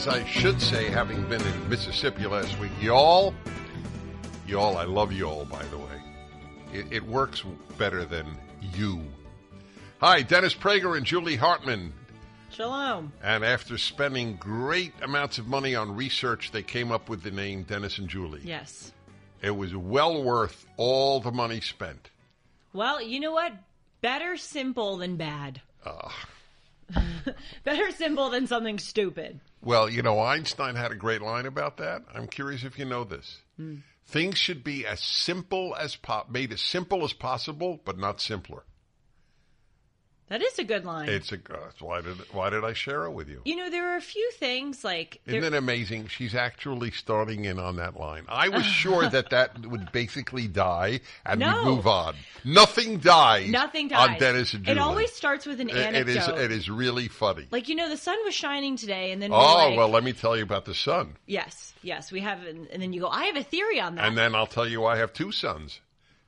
as I should say, having been in Mississippi last week. Y'all, y'all, I love y'all, by the way. It, it works better than you. Hi, Dennis Prager and Julie Hartman. Shalom. And after spending great amounts of money on research, they came up with the name Dennis and Julie. Yes. It was well worth all the money spent. Well, you know what? Better simple than bad. Ah. Better simple than something stupid. Well, you know, Einstein had a great line about that. I'm curious if you know this. Hmm. Things should be as simple as po- made as simple as possible, but not simpler. That is a good line. It's a uh, why did why did I share it with you? you know, there are a few things like Isn't it amazing? She's actually starting in on that line. I was sure that that would basically die and No. we move on. Nothing dies. nothing dies. on Dennis and Julie. It always starts with an It- anecdote. it is it is really funny. Like you know, the sun was shining today, and then oh like, well, let me tell you about the sun, yes, yes, we have, and, and then you go, I have a theory on that. and then I'll tell you I have two sons,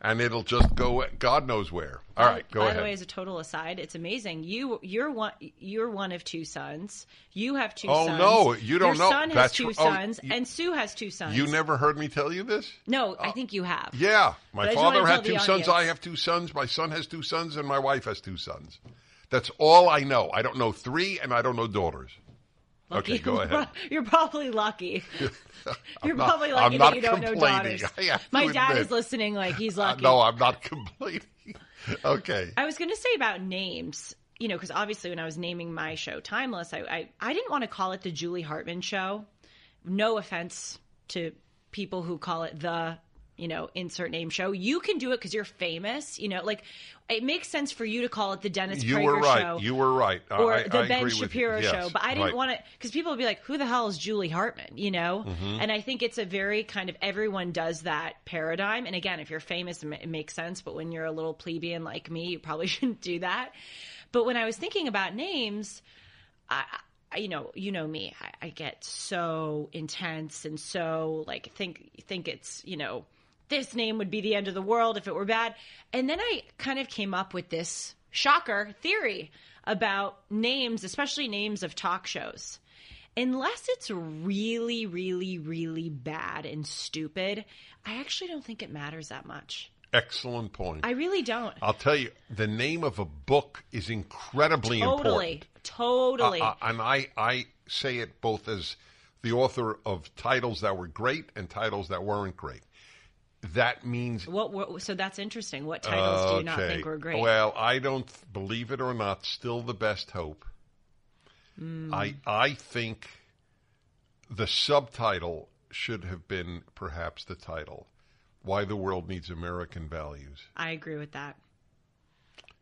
and it'll just go God knows where. All right, go By ahead. the way, as a total aside, it's amazing. You you're one you're one of two sons. You have two Oh, sons. Oh no, you don't Your know. son has That's two r- oh, sons, you- and Sue has two sons. you never heard me tell you this? No, I oh. think you have. Yeah, my father had two sons. I have two sons. My son has two sons, and my wife has two sons. That's all I know. I don't know three, and I don't know daughters. Lucky. Okay, go ahead. You're probably lucky. You're not- probably lucky I'm not that you don't know complaining. daughters. I have to My dad admit. is listening like he's Uh, lucky. no, I'm not complaining. okay. I was going to say about names, you know, because obviously when I was naming my show Timeless, I, I, I didn't want to call it the Julie Hartman show. No offense to people who call it the, you know, insert name show. You can do it because you're famous. You know, like it makes sense for you to call it the Dennis You Prager were right. show. You were right. I- or the I Ben agree. Shapiro Yes, show, but I didn't right. want to because people would be like, "Who the hell is Julie Hartman?" You know, Mm-hmm. and I think it's a very kind of everyone does that paradigm. And again, if you're famous, it makes sense. But when you're a little plebeian like me, you probably shouldn't do that. But when I was thinking about names, I, I you know, you know me, I, I get so intense and so like think think it's you know this name would be the end of the world if it were bad. And then I kind of came up with this shocker theory about names, especially names of talk shows. Unless it's really, really, really bad and stupid, I actually don't think it matters that much. Excellent point. I really don't. I'll tell you, the name of a book is incredibly Totally. important. Totally. Uh, uh, and I, I say it both as the author of titles that were great and titles that weren't great. That means what, what so that's interesting. What titles do you not Okay. think were great? Well, I don't believe it or not. Still, the best hope. Hmm. I I think the subtitle should have been perhaps the title. Why the world needs American values, I agree with that.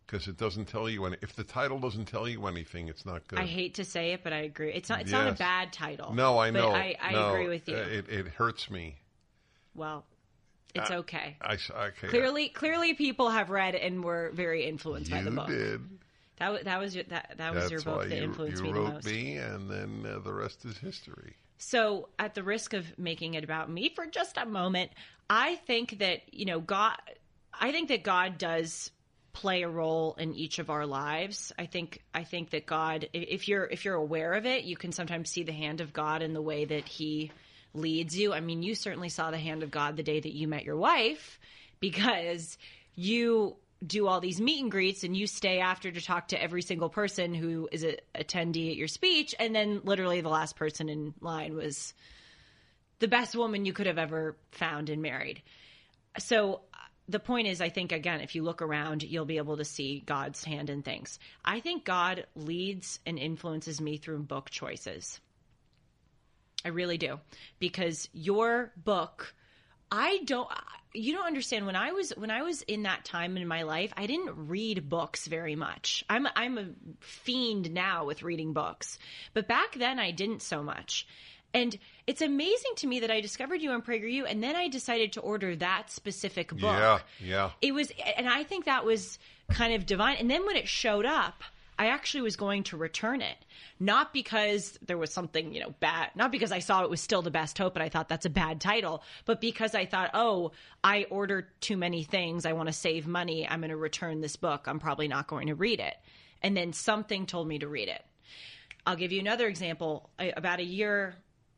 because it doesn't tell you any. If the title doesn't tell you anything, it's not good. I hate to say it, but I agree. It's not. It's not a bad title. No, I but know. I, I No, agree with you. uh, It it hurts me. well, it's okay. I, okay. Clearly, clearly, people have read and were very influenced by the book. did. That was that was your, that that was your book that you, influenced you me the wrote most. me, and then uh, the rest is history. So, at the risk of making it about me for just a moment, I think that, you know, God, I think that God does play a role in each of our lives. I think, I think that God, if you're, if you're aware of it, you can sometimes see the hand of God in the way that he leads you. I mean, you certainly saw the hand of God the day that you met your wife because you do all these meet and greets and you stay after to talk to every single person who is a attendee at your speech. And then literally the last person in line was the best woman you could have ever found and married. So uh, the point is i think again if you look around you'll be able to see god's hand in things. I think god leads and influences me through book choices I really do. Because your book, I don't you don't understand when I was when I was in that time in my life, I didn't read books very much. I'm I'm a fiend now with reading books. But back then I didn't so much. And it's amazing to me that I discovered you on PragerU and then I decided to order that specific book. Yeah, yeah. It was and I think that was kind of divine. And then when it showed up, I actually was going to return it. Not because there was something, you know, bad, not because I saw it was still the best hope and I thought that's a bad title, but because I thought, oh, I ordered too many things. I want to save money. I'm going to return this book. I'm probably not going to read it. And then something told me to read it. I'll give you another example. I, about a year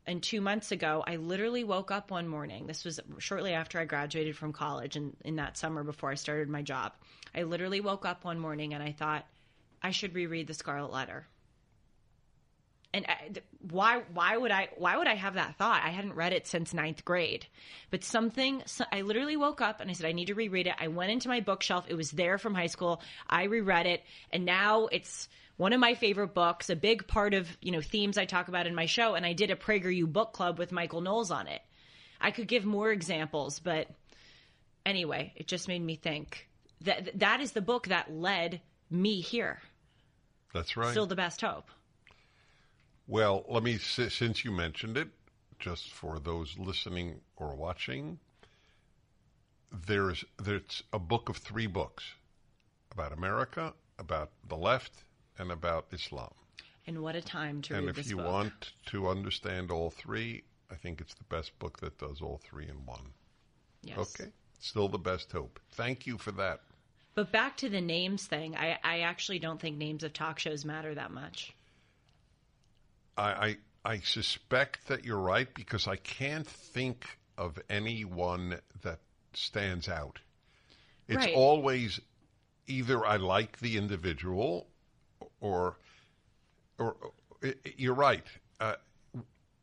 and two months ago, I literally woke up one morning. This was shortly after I graduated from college and in that summer before I started my job. I literally woke up one morning and I thought, I should reread the Scarlet Letter. And uh, I, why? Why would I? Why would I have that thought? I hadn't read it since ninth grade, but something. So I literally woke up and I said, I need to reread it. I went into my bookshelf. It was there from high school. I reread it, and now it's one of my favorite books. A big part of you know themes I talk about in my show. And I did a PragerU book club with Michael Knowles on it. I could give more examples, but anyway, it just made me think that that is the book that led me here. That's right. Still the best hope. Well, let me, since you mentioned it, just for those listening or watching, there's there's a book of three books about America, about the left, and about Islam. And what a time to and read if you want to understand all three, I think it's the best book that does all three in one. yes. Okay, still the best hope. Thank you for that. But back to the names thing, I, I actually don't think names of talk shows matter that much. I, I I suspect that you're right because I can't think of anyone that stands out. It's Right. always either I like the individual or or, you're right.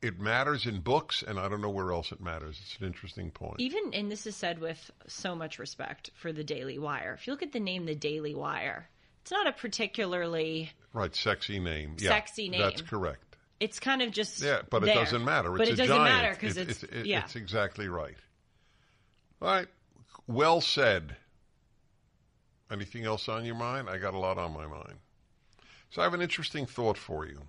It matters in books, and I don't know where else it matters. It's an interesting point. Even, and this is said with so much respect for the Daily Wire. If you look at the name, the Daily Wire, it's not a particularly. Right, sexy name. Yeah, Sexy name. That's correct. It's kind of just. Yeah, but it doesn't matter. It's but it doesn't giant. matter because It- it's, it- yeah. it's exactly right. All right, well said. Anything else on your mind? I got a lot on my mind. So I have an interesting thought for you.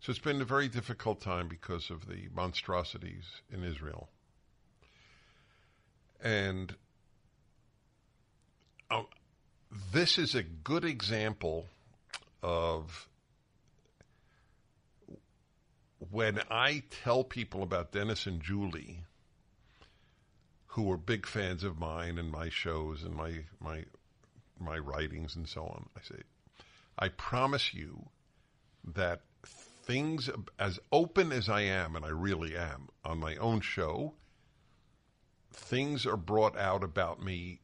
So it's been a very difficult time because of the monstrosities in Israel. And um, this is a good example of when I tell people about Dennis and Julie, who are big fans of mine and my shows and my my my writings and so on, I say, I promise you that things as open as I am, and I really am on my own show, things are brought out about me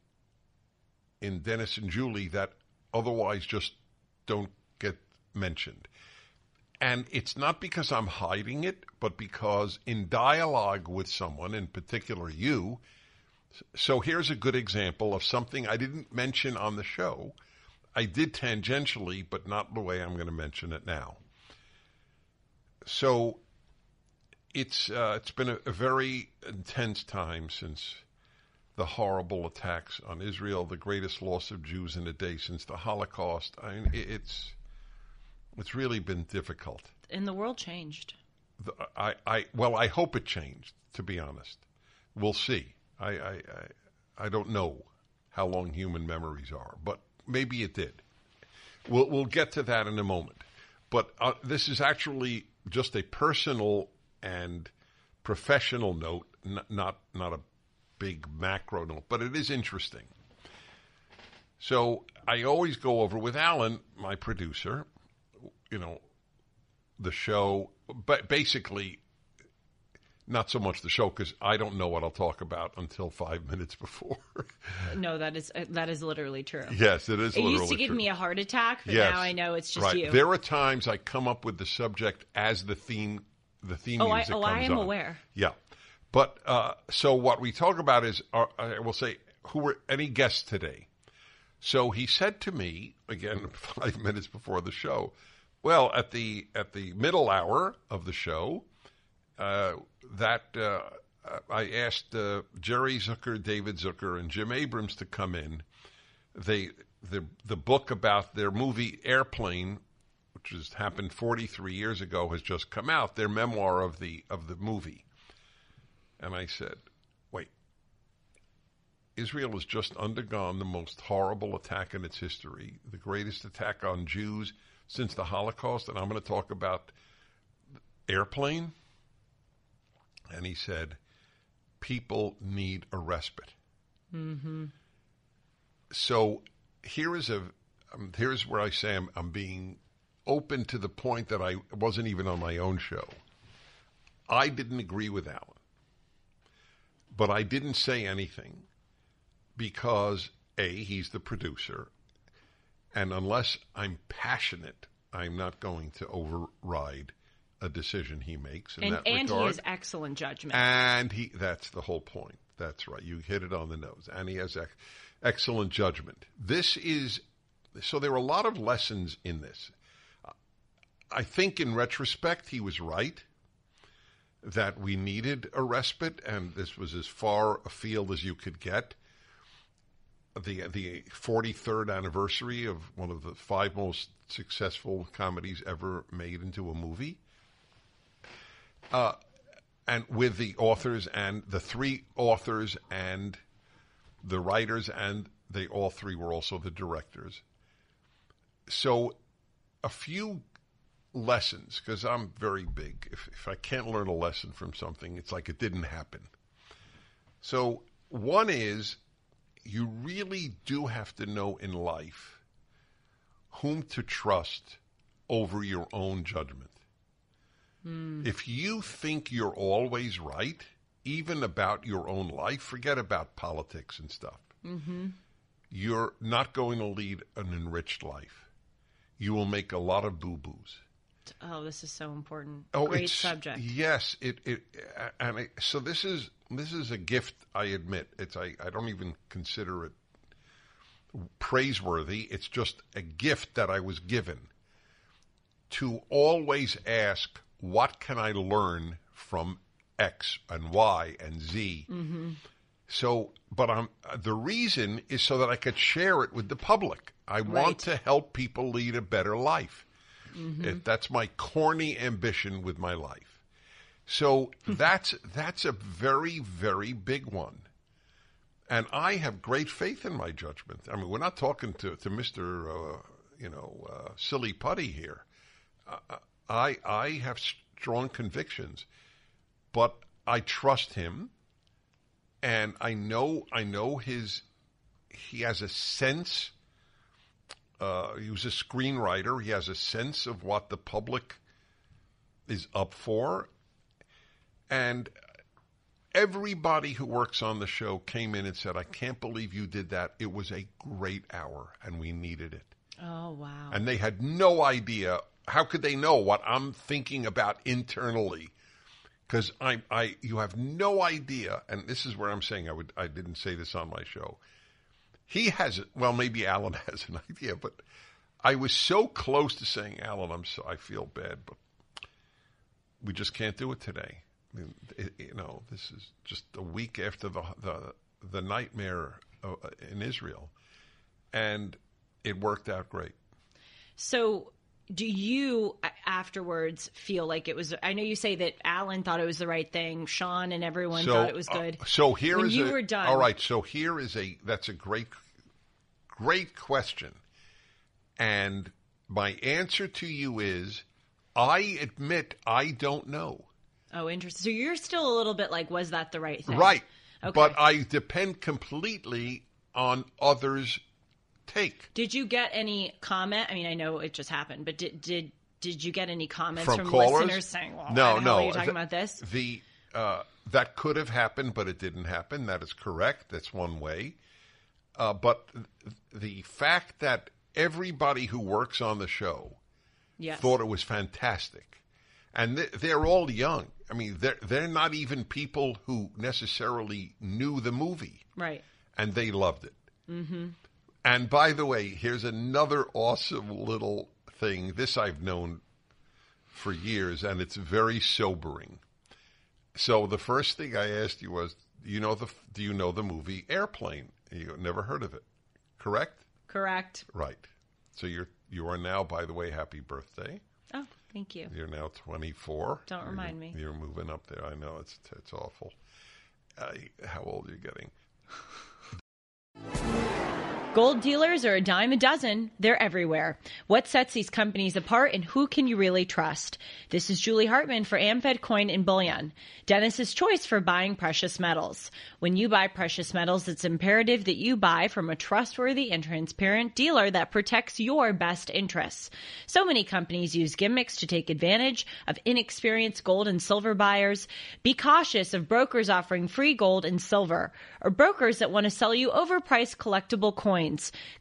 in Dennis and Julie that otherwise just don't get mentioned. And it's not because I'm hiding it, but because in dialogue with someone, in particular you, so here's a good example of something I didn't mention on the show. I did tangentially, but not the way I'm going to mention it now. So it's uh, it's been a, a very intense time since the horrible attacks on Israel, the greatest loss of Jews in a day since the Holocaust. I mean, it- it's it's really been difficult. and the world changed. The- I, I well, I hope it changed. To be honest, we'll see. I, I, I, I don't know how long human memories are, but maybe it did. We'll we'll get to that in a moment. But uh, this is actually just a personal and professional note, n- not not a big macro note, but it is interesting. So I always go over with Alan, my producer, you know, the show, but basically, not so much the show because I don't know what I'll talk about until five minutes before. No, that is uh, that is literally true. yes, it is. it used to give true. me a heart attack, but Yes. now I know it's just right. you. There are times I come up with the subject as the theme. The theme Oh, I- music oh, I am on. aware. Yeah, but uh, so what we talk about is, uh, I will say, who were any guests today? So he said to me again five minutes before the show. Well, at the at the middle hour of the show, that uh, I asked uh, Jerry Zucker, David Zucker, and Jim Abrams to come in. They the the book about their movie Airplane, which has happened 43 years ago, has just come out. Their memoir of the of the movie, and I said, "Wait, Israel has just undergone the most horrible attack in its history, the greatest attack on Jews since the Holocaust, and I'm going to talk about airplane." And he said, "People need a respite." Mm-hmm. So here is a um, here's where I say I'm, I'm being open to the point that I wasn't even on my own show. I didn't agree with Alan, but I didn't say anything because a he's the producer, and unless I'm passionate, I'm not going to override a decision he makes And, that and he has excellent judgment. And he that's the whole point. That's right. You hit it on the nose. And he has ex- excellent judgment. This is so there are a lot of lessons in this. I think in retrospect he was right that we needed a respite and this was as far afield as you could get. The the 43rd anniversary of one of the five most successful comedies ever made into a movie Uh, and with the authors and the three authors and the writers and they all three were also the directors. So a few lessons because I'm very big. If, if I can't learn a lesson from something, it's like it didn't happen. So one is you really do have to know in life whom to trust over your own judgment. Hmm. If you think you're always right, even about your own life, forget about politics and stuff. Mm-hmm. You're not going to lead an enriched life. You will make a lot of boo boos. oh, this is so important. Oh, Great subject. Yes, it it and I, so this is this is a gift. I admit it's I I don't even consider it praiseworthy. It's just a gift that I was given to always ask, what can I learn from X and Y and Z? So, but I'm, the reason is so that I could share it with the public. I Right. want to help people lead a better life. It, that's my corny ambition with my life. So that's that's a very very big one, and I have great faith in my judgment. I mean, we're not talking to to Mister uh, you know uh, silly putty here. Uh, I I have strong convictions, but I trust him, and I know I know his he has a sense. Uh, he was a screenwriter. He has a sense of what the public is up for, and everybody who works on the show came in and said, "I can't believe you did that. It was a great hour, and we needed it." oh, wow. and they had no idea. How could they know what I'm thinking about internally? Because I, I, you have no idea. And this is where I'm saying I would, I didn't say this on my show. He has it. Well, maybe Alan has an idea, but I was so close to saying, Alan, I'm so, I feel bad, but we just can't do it today. I mean, it, you know, this is just a week after the the, the nightmare uh, in Israel, and it worked out great. So, do you afterwards feel like it was? I know you say that Alan thought it was the right thing. Sean and everyone thought it was uh, good. so here is when you a- were done. All right. So here is a that's a great, great question, and my answer to you is, I admit I don't know. Oh, interesting. So you're still a little bit like, was that the right thing? Right. Okay. But I depend completely on others' take. Did you get any comment? I mean, I know it just happened, but did did did you get any comments From from, listeners saying, "Well, No, why the hell no. are you talking The- about this?" The uh, that could have happened, but it didn't happen. That is correct. That's one way. Uh, but the fact that everybody who works on the show Yes. thought it was fantastic, and th- they're all young. I mean, they're they're not even people who necessarily knew the movie right. and they loved it. Mm-hmm. And by the way, here's another awesome little thing. This I've known for years, and it's very sobering. So the first thing I asked you was, you know the do you know the movie Airplane? You never heard of it, correct? Correct. Right. So you're you are now, by the way, happy birthday. Oh, thank you. You're now 24. Don't You're- remind me. You're moving up there. I know it's it's awful. Uh, how old are you getting? Gold dealers are a dime a dozen. They're everywhere. What sets these companies apart and who can you really trust? This is Julie Hartman for Amfed Coin and Bullion, Dennis's choice for buying precious metals. When you buy precious metals, it's imperative that you buy from a trustworthy and transparent dealer that protects your best interests. So many companies use gimmicks to take advantage of inexperienced gold and silver buyers. Be cautious of brokers offering free gold and silver or brokers that want to sell you overpriced collectible coins,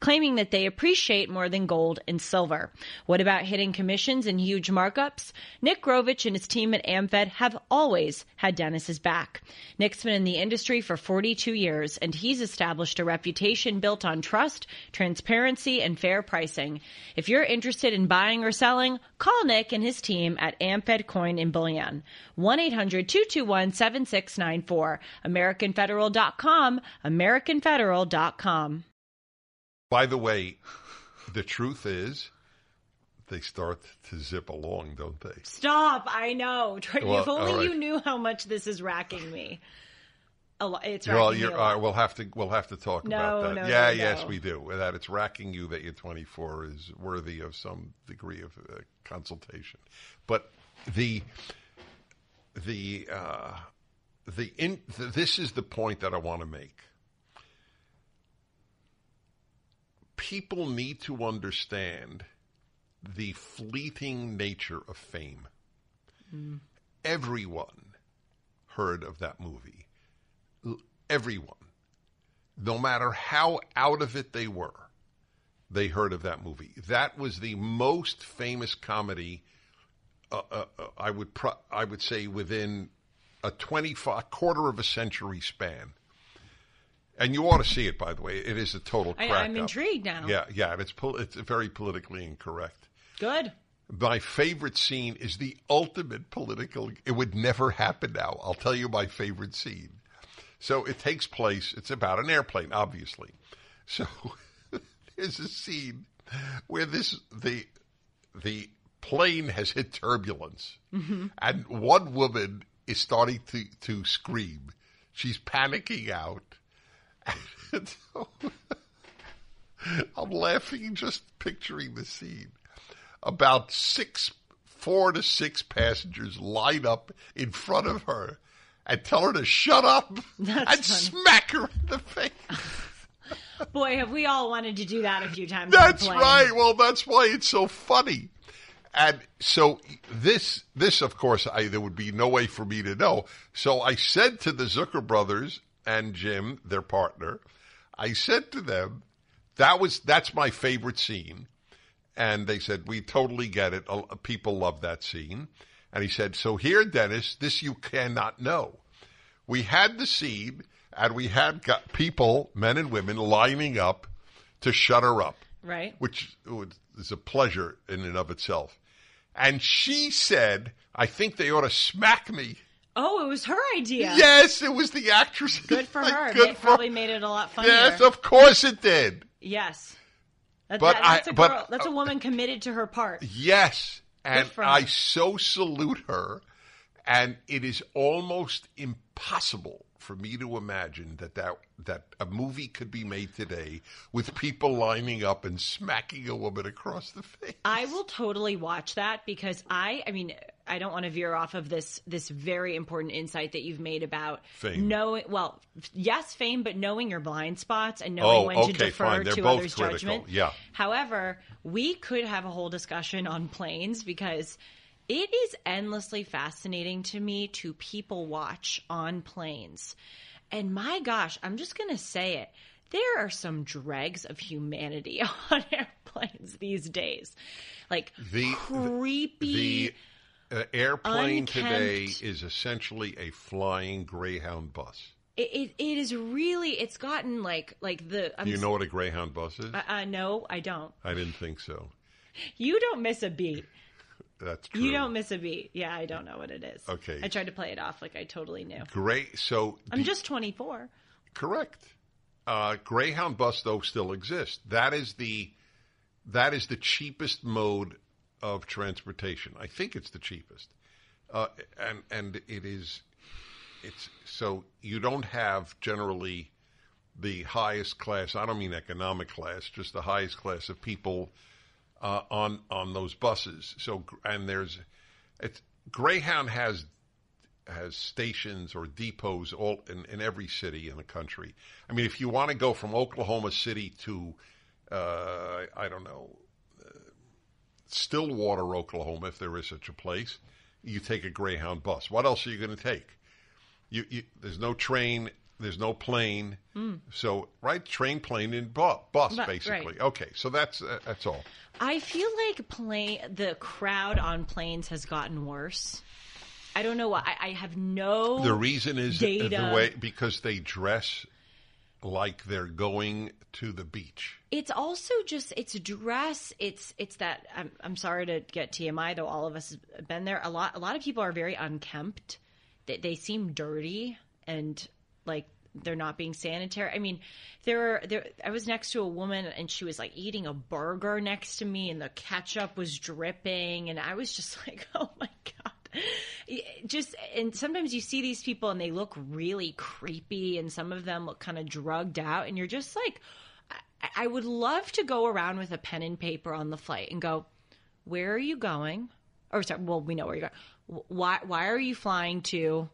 claiming that they appreciate more than gold and silver. What about hidden commissions and huge markups? Nick Grovich and his team at Amfed have always had Dennis's back. Nick's been in the industry for 42 years, and he's established a reputation built on trust, transparency, and fair pricing. If you're interested in buying or selling, call Nick and his team at Amfed Coin and Bullion. 1-800-221-7694. AmericanFederal.com. AmericanFederal.com. By the way, the truth is, they start to zip along, don't they? Stop! I know. Well, if only right. you knew how much this is racking me. It's Well, racking a lot. uh, we'll have to we'll have to talk No, about that. no, yeah, no, yes, we do. That it's racking you that you're 24 is worthy of some degree of uh, consultation. But the the uh, the in th- this is the point that I want to make. People need to understand the fleeting nature of fame. Everyone heard of that movie everyone, no matter how out of it they were, they heard of that movie. That was the most famous comedy. Uh, uh, uh, I would pro- I would say within a twenty five quarter of a century span. And you ought to see it, by the way. It is a total. I- crack I'm up. intrigued now. Yeah, yeah, and it's pol- it's very politically incorrect. Good. My favorite scene is the ultimate political. It would never happen now. I'll tell you my favorite scene. So it takes place. It's about an airplane, obviously. So there's a scene where this the the plane has hit turbulence, mm-hmm. and one woman is starting to to scream. She's panicking out. I'm laughing just picturing the scene. About six, four to six passengers line up in front of her and tell her to shut up and smack her in the face. Boy, have we all wanted to do that a few times. That's right. Well, that's why it's so funny. And so this, this of course, I, there would be no way for me to know. So I said to the Zucker brothers and Jim, their partner, I said to them, that was that's my favorite scene. And they said, we totally get it. People love that scene. And he said, so here, Dennis, this you cannot know. We had the scene and we had got people, men and women, lining up to shut her up Right. which is a pleasure in and of itself. And she said, I think they ought to smack me. Oh, it was her idea. Yes, it was the actress. Good for her. Good it for probably made it a lot funnier. Yes, of course it did. Yes. That- But that- that's I- a but- girl. That's a uh, woman committed to her part. Yes. And I so salute her. And it is almost impossible for me to imagine that, that that a movie could be made today with people lining up and smacking a woman across the face. I will totally watch that because I, I mean, I don't want to veer off of this this very important insight that you've made about Fame. knowing. Well, yes, fame, but knowing your blind spots and knowing Oh, when okay, to defer fine. They're to both others' critical. judgment. Yeah. However, we could have a whole discussion on planes because it is endlessly fascinating to me to people watch on planes. And my gosh, I'm just going to say it. There are some dregs of humanity on airplanes these days. Like The- creepy. The uh, airplane unkempt- today is essentially a flying Greyhound bus. it, it, it is really, it's gotten like, like the. I'm Do you know what a Greyhound bus is? Uh, uh, no, I don't. I didn't think so. You don't miss a beat. That's true. You don't miss a beat. Yeah, I don't know what it is. Okay. I tried to play it off like I totally knew. Great. So I'm the- just 24. correct. Uh, Greyhound bus though still exists. That is the that is the cheapest mode of transportation. I think it's the cheapest, uh, and and it is it's so you don't have generally the highest class. I don't mean economic class, just the highest class of people uh, on on those buses. So and there's Greyhound has has stations or depots all in, in every city in the country. I mean, if you want to go from Oklahoma City to uh, I don't know uh, Stillwater, Oklahoma, if there is such a place, you take a Greyhound bus. What else are you going to take? You, you, there's no train, there's no plane. So right, train, plane, and bu- bus, Bu- basically. right. Okay, so that's uh, that's all. I feel like plane the crowd on planes has gotten worse. I don't know why. I, I have no. The reason is data. the way because they dress like they're going to the beach. it's also just it's dress. It's it's that. I'm I'm sorry to get TMI though. All of us have been there. A lot a lot of people are very unkempt. They they seem dirty and like they're not being sanitary. I mean, there were there. I was next to a woman and she was like eating a burger next to me, and the ketchup was dripping, and I was just like, oh my god. Just and sometimes you see these people and they look really creepy, and some of them look kind of drugged out, and you're just like, I- I would love to go around with a pen and paper on the flight and go, where are you going? Or sorry, well, we know where you're going. Why why are you flying to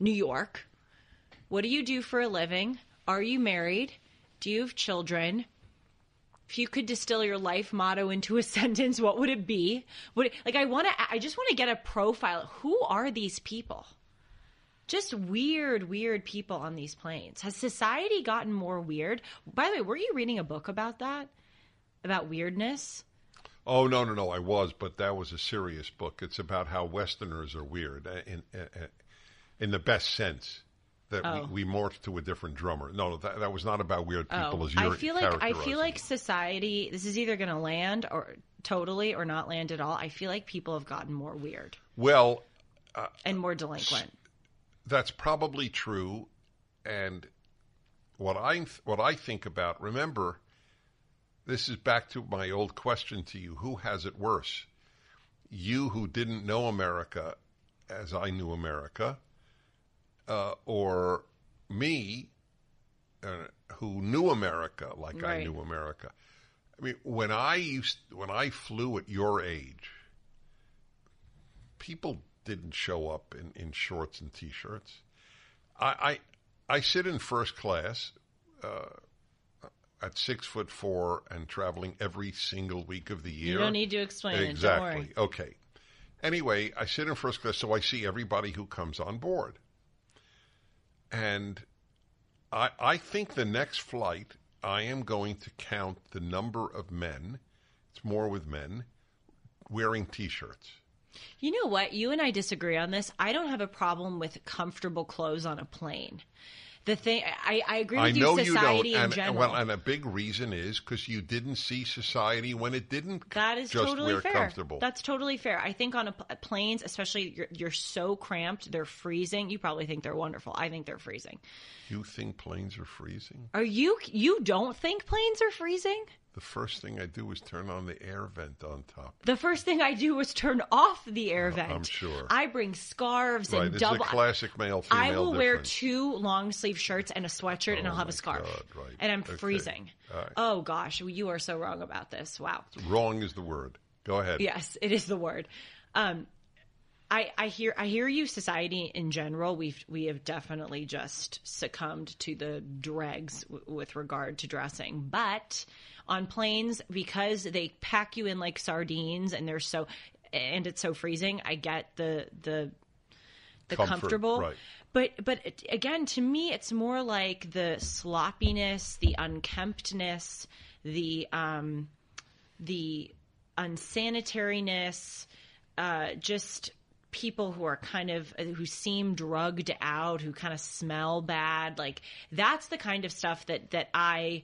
New York? What do you do for a living? Are you married? Do you have children? If you could distill your life motto into a sentence, what would it be? Would it, like I want to I just want to get a profile. Who are these people? Just weird, weird people on these planes. Has society gotten more weird? By the way, were you reading a book about that? About weirdness? Oh no, no, no! I was, but that was a serious book. It's about how Westerners are weird uh, in uh, in the best sense. That Oh. we, we morphed to a different drummer. No, that, that was not about weird oh, people. as you're Oh, I feel like I feel like society. This is either going to land or totally or not land at all. I feel like people have gotten more weird well, uh, and more delinquent. that's probably true. And what I what I think about, remember, this is back to my old question to you: Who has it worse? You who didn't know America as I knew America, uh, or me uh, who knew America like I knew America. I mean, when I used when I flew at your age, people didn't show up in, in shorts and t-shirts. I, I I sit in first class uh, at six foot four and traveling every single week of the year. You don't need to explain it. Exactly. worry. Okay. Anyway, I sit in first class, so I see everybody who comes on board, and I I think the next flight I am going to count the number of men. It's more with men wearing t-shirts. You know what? You and I disagree on this. I don't have a problem with comfortable clothes on a plane. The thing I, I agree I with know you. you don't, Society in and general. well, and a big reason is because you didn't see society when it didn't. That is just totally fair. comfortable. That's totally fair. I think on a, planes, especially you're, you're so cramped, they're freezing. You probably think they're wonderful. I think they're freezing. you think planes are freezing? Are you? You don't think planes are freezing? The first thing I do is turn on the air vent on top. The first thing I do is turn off the air vent. I'm sure. I bring scarves Right, and double. a classic male female I will wear two long sleeve shirts and a sweatshirt, and Oh I'll have a scarf. God, right. And I'm Okay. freezing. Right. Oh gosh, you are so wrong about this. Wow. Wrong is the word. Go ahead. Yes, it is the word. Um, I, I hear I hear you. Society in general, we've we have definitely just succumbed to the dregs w- with regard to dressing. But on planes, because they pack you in like sardines, and they're so and it's so freezing, I get the the the Comfort, comfortable. right. But but it- again, to me, it's more like the sloppiness, the unkemptness, the um, the unsanitariness, uh, just people who are kind of who seem drugged out, who kind of smell bad. Like that's the kind of stuff that that I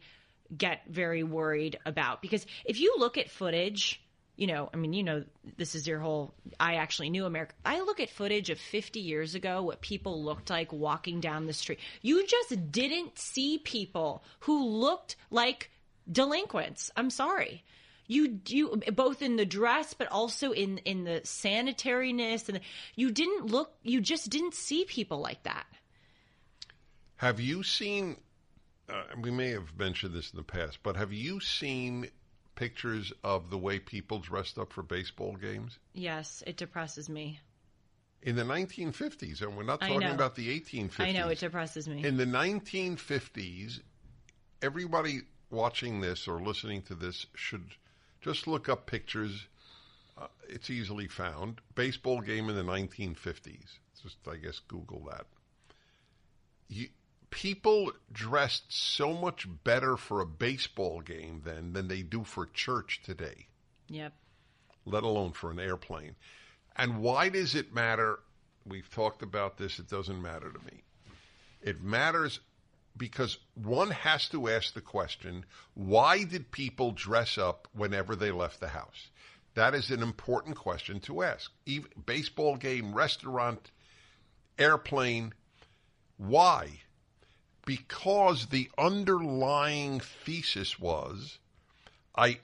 get very worried about because if you look at footage you know, I mean, you know, this is your whole. I actually knew America. I look at footage of 50 years ago, what people looked like walking down the street. You just didn't see people who looked like delinquents. I'm sorry. You you both in the dress, but also in in the sanitariness, and you didn't look. You just didn't see people like that. Have you seen? Uh, we may have mentioned this in the past, but have you seen pictures of the way people dressed up for baseball games? Yes, it depresses me. In the 1950s, and we're not talking about the 1850s. I know it depresses me. In the 1950s, everybody watching this or listening to this should just look up pictures. Uh, it's easily found. Baseball game in the 1950s. Just, I guess, Google that. You, people dressed so much better for a baseball game then than they do for church today yep. let alone for an airplane. And why does it matter? We've talked about this. It doesn't matter to me. It matters because one has to ask the question why did people dress up whenever they left the house? That is an important question to ask. Even, baseball game, restaurant, airplane. Why? Because the underlying thesis was I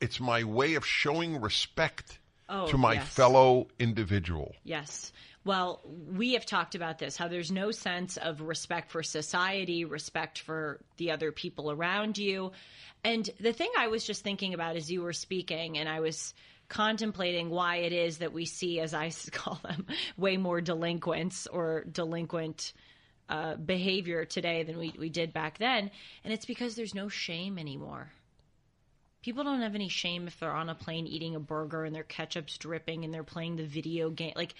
it's my way of showing respect Oh, to my yes. fellow individual. Yes. Well, we have talked about this how there's no sense of respect for society, respect for the other people around you. And the thing I was just thinking about as you were speaking, and I was contemplating why it is that we see, as I call them, way more delinquents or delinquent uh, behavior today than we, we did back then. And it's because there's no shame anymore. People don't have any shame if they're on a plane eating a burger and their ketchup's dripping and they're playing the video game. Like,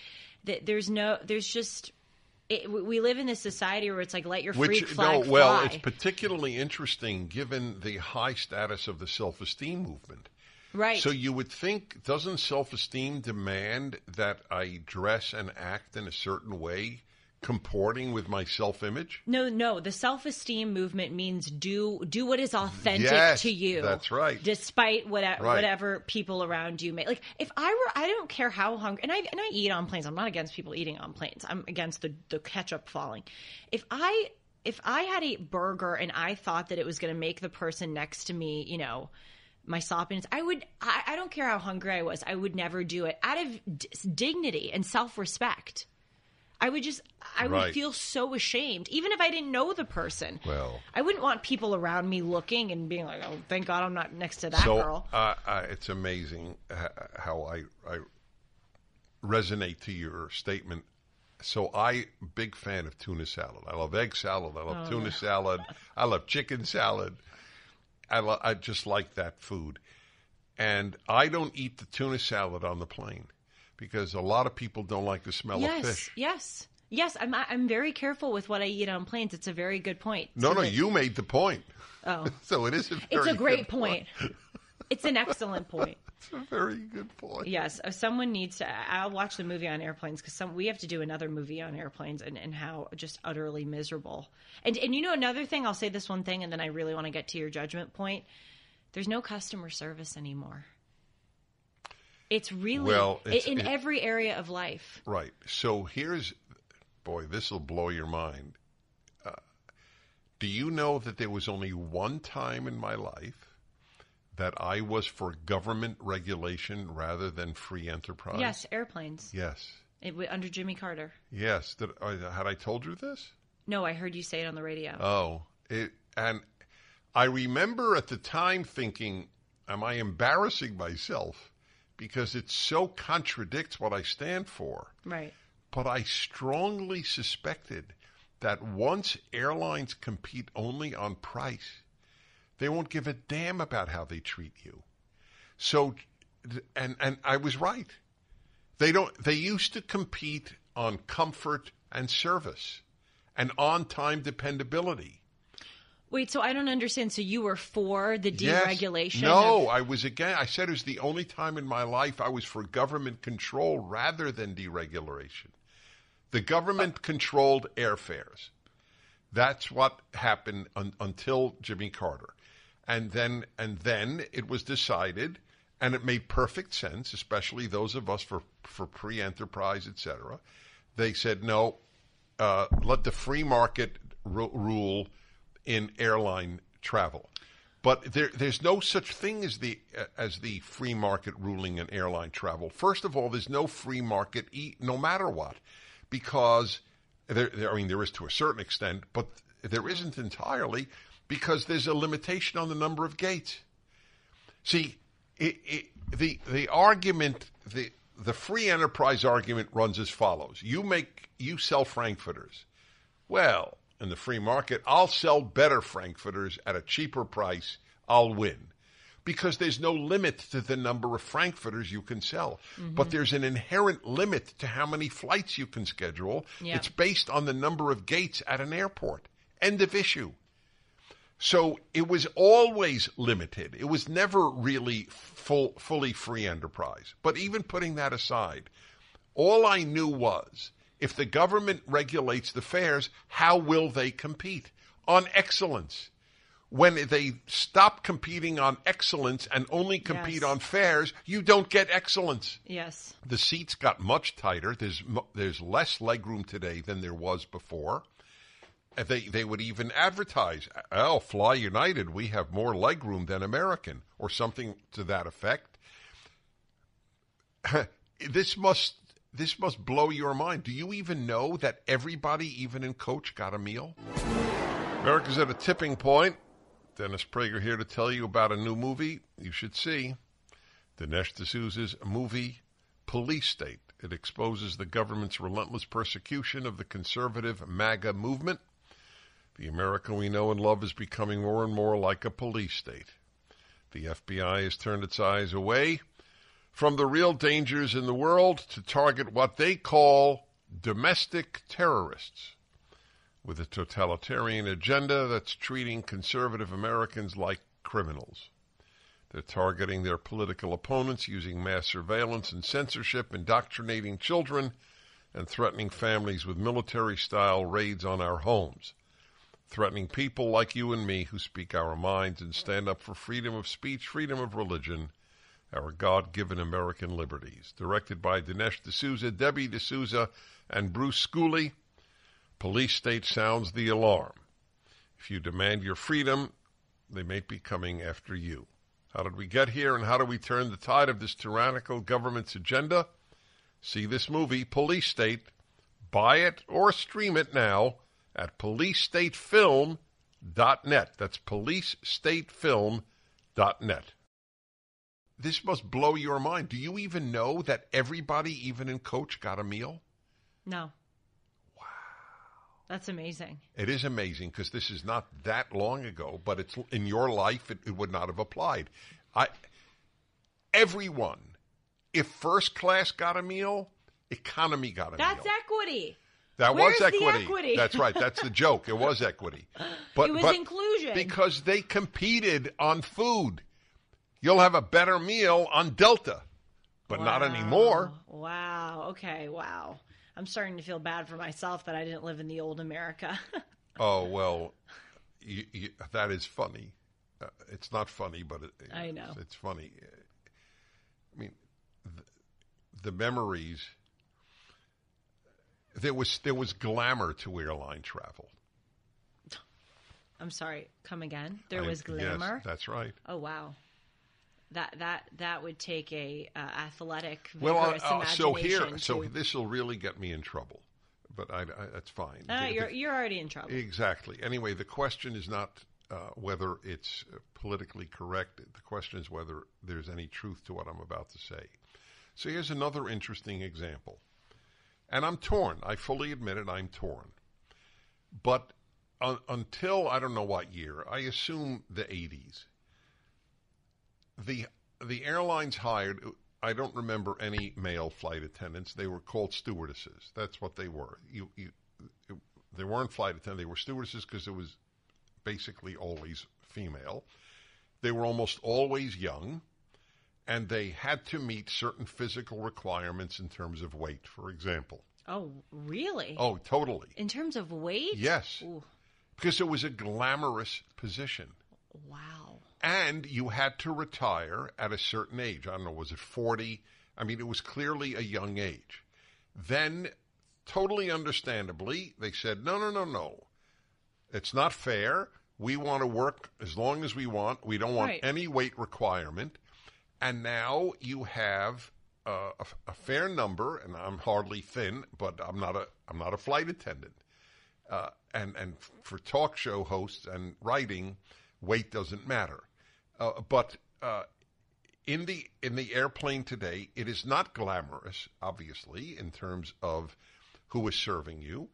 th- there's no, there's just, it, we- live in this society where it's like let your freak Which flag no, well, fly. it's particularly interesting given the high status of the self-esteem movement. right. So you would think doesn't self-esteem demand that I dress and act in a certain way comporting with my self-image? no, no. The self-esteem movement means do do what is authentic Yes, to you. that's right. Despite whatever Right. whatever people around you may like. If I were, I don't care how hungry, and I and I eat on planes. I'm not against people eating on planes. I'm against the the ketchup falling. If I if I had a burger and I thought that it was going to make the person next to me, you know. My soppiness, I would. I, I don't care how hungry I was. I would never do it out of d- dignity and self-respect. I would just, I would Right. feel so ashamed, even if I didn't know the person. Well. I wouldn't want people around me looking and being like, "Oh, thank God I'm not next to that so girl." Uh, uh, it's amazing how I, I resonate to your statement. So I big fan of tuna salad. I love egg salad. I love Oh, tuna salad. I love chicken salad. I lo- I just like that food. And I don't eat the tuna salad on the plane because a lot of people don't like the smell of yes, fish. yes, yes. I'm I'm very careful with what I eat on planes. It's a very good point. No, no, you made the point. Oh, So it is a it's a great good point. it's an excellent point. It's a very good point. Yes, uh, someone needs to. I'll watch the movie on airplanes because some we have to do another movie on airplanes and, and how just utterly miserable. And and you know another thing. I'll say this one thing, and then I really want to get to your judgment point. There's no customer service anymore. It's really Well, it's- in it- every area of life. Right. So here's, boy, this will blow your mind. Uh, do you know that there was only one time in my life that I was for government regulation rather than free enterprise? Yes, airplanes. Yes. It, under Jimmy Carter. Yes. Did, uh, had I told you this? No, I heard you say it on the radio. Oh, it, and I remember at the time thinking, am I embarrassing myself? Because it so contradicts what I stand for. right. But I strongly suspected that once airlines compete only on price, they won't give a damn about how they treat you. So, and and I was right. They don't. They used to compete on comfort and service, and on-time dependability. Wait, so I don't understand. So you were for the deregulation? Yes. No, of- I was again. I said it was the only time in my life I was for government control rather than deregulation. The government controlled airfares. That's what happened un- until Jimmy Carter, and then and then it was decided and it made perfect sense, especially those of us for for pre-enterprise, etc. They said no, uh, let the free market ru- rule in airline travel. But there, there's no such thing as the as the free market ruling in airline travel. First of all, there's no free market, no matter what, because there, there, I mean, there is to a certain extent, but there isn't entirely because there's a limitation on the number of gates. See, it, it, the the argument the the free enterprise argument runs as follows: you make you sell frankfurters. Well, in the free market, I'll sell better frankfurters at a cheaper price. I'll win. Because there's no limit to the number of frankfurters you can sell. Mm-hmm. But there's an inherent limit to how many flights you can schedule. Yep. It's based on the number of gates at an airport. End of issue. So it was always limited. It was never really full, fully free enterprise. But even putting that aside, all I knew was if the government regulates the fares, how will they compete? On excellence. When they stop competing on excellence and only compete yes. on fares, you don't get excellence. Yes. The seats got much tighter. There's there's less legroom today than there was before. They they would even advertise, "Oh, Fly United, we have more legroom than American," or something to that effect. this must this must blow your mind. Do you even know that everybody, even in coach, got a meal? America's at a tipping point. Dennis Prager here to tell you about a new movie you should see. Dinesh D'Souza's movie, Police State. It exposes the government's relentless persecution of the conservative MAGA movement. The America we know and love is becoming more and more like a police state. The FBI has turned its eyes away from the real dangers in the world to target what they call domestic terrorists with a totalitarian agenda that's treating conservative Americans like criminals. They're targeting their political opponents using mass surveillance and censorship, indoctrinating children, and threatening families with military style raids on our homes. Threatening people like you and me who speak our minds and stand up for freedom of speech, freedom of religion, our God given American liberties. Directed by Dinesh D'Souza, Debbie D'Souza, and Bruce Schooley, Police State sounds the alarm. If you demand your freedom, they may be coming after you. How did we get here and how do we turn the tide of this tyrannical government's agenda? See this movie, Police State. Buy it or stream it now at policestatefilm.net. That's policestatefilm.net this must blow your mind. Do you even know that everybody, even in coach, got a meal? No. Wow. That's amazing. It is amazing because this is not that long ago, but it's in your life it, it would not have applied. I everyone, if first class got a meal, economy got a That's meal. That's equity. That Where's was equity. equity? That's right. That's the joke. It was equity. But it was but inclusion because they competed on food. You'll have a better meal on Delta, but wow. not anymore. Wow. Okay. Wow. I'm starting to feel bad for myself that I didn't live in the old America. oh well, you, you, that is funny. Uh, it's not funny, but it, I know it's, it's funny. I mean, the, the memories. There was there was glamour to airline travel. I'm sorry. Come again. There was glamour. Yes, that's right. Oh wow that that that would take a uh, athletic well uh, uh, so here so this will really get me in trouble but I, I, that's fine. Uh, the, you're, the, you're already in trouble. Exactly. Anyway the question is not uh, whether it's politically correct. The question is whether there's any truth to what i'm about to say. So here's another interesting example. And i'm torn. I fully admit it. I'm torn. But until i don't know what year i assume the 80s the the airlines hired. I don't remember any male flight attendants. They were called stewardesses. That's what they were. You, you they weren't flight attendants. They were stewardesses because it was basically always female. They were almost always young, and they had to meet certain physical requirements in terms of weight, for example. Oh, really? Oh, totally. In terms of weight? Yes. Ooh. Because it was a glamorous position. Wow. And you had to retire at a certain age. I don't know, was it 40? I mean, it was clearly a young age. Then, totally understandably, they said, no, no, no, no. It's not fair. We want to work as long as we want. We don't want Right. any weight requirement. And now you have uh, a, a fair number, and I'm hardly thin, but I'm not a I'm not a flight attendant. Uh, and and for talk show hosts and writing, weight doesn't matter. Uh, but uh, in the in the airplane today, it is not glamorous, obviously, in terms of who is serving you,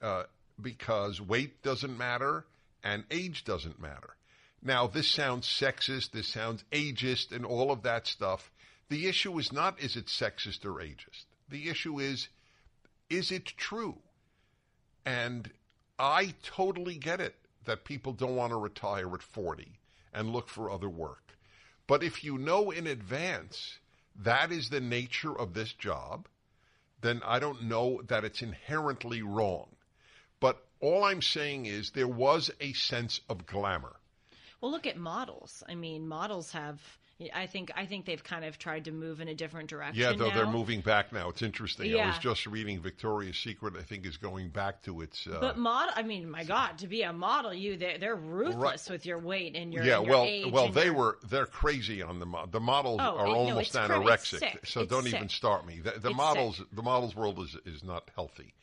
uh, because weight doesn't matter and age doesn't matter. Now, this sounds sexist, this sounds ageist, and all of that stuff. The issue is not is it sexist or ageist. The issue is is it true? And I totally get it that people don't want to retire at 40 and look for other work. But if you know in advance that is the nature of this job, then I don't know that it's inherently wrong. But all I'm saying is there was a sense of glamour. Well, look at models. I mean, models have. I think I think they've kind of tried to move in a different direction. Yeah, though they're moving back now. It's interesting. I was just reading Victoria's Secret. I think is going back to its. Uh, But model, I mean, my God, to be a model, you they're, they're ruthless with your weight and your yeah, and your well, age well, they your- were they're crazy on the mo- the models Oh, are it- almost it's anorexic. So It's don't even start me. The, the models sick. the models world is is not healthy,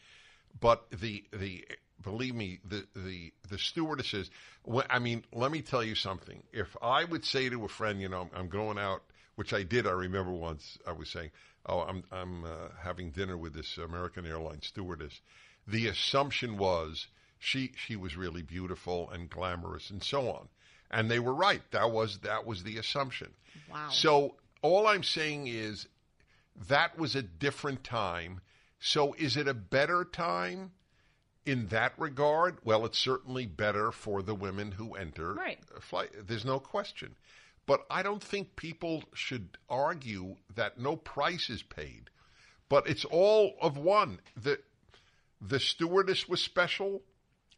but the the believe me the the the stewardesses. wh- I mean, let me tell you something. If I would say to a friend, you know, I'm, I'm going out, which I did. I remember once I was saying, oh, I'm I'm uh, having dinner with this American Airlines stewardess. The assumption was she she was really beautiful and glamorous and so on. And they were right. That was that was the assumption. Wow. So all I'm saying is that was a different time. So is it a better time in that regard? Well, it's certainly better for the women who enter Right. flight. There's no question. But I don't think people should argue that no price is paid. But it's all of one. The the stewardess was special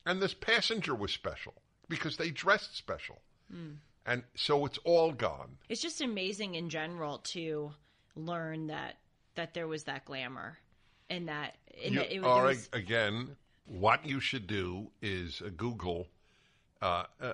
and this passenger was special because they dressed special. Hmm. And so it's all gone. it's just amazing in general to learn that that there was that glamour and that and You that it, are, was, again, what you should do is uh, Google uh, uh,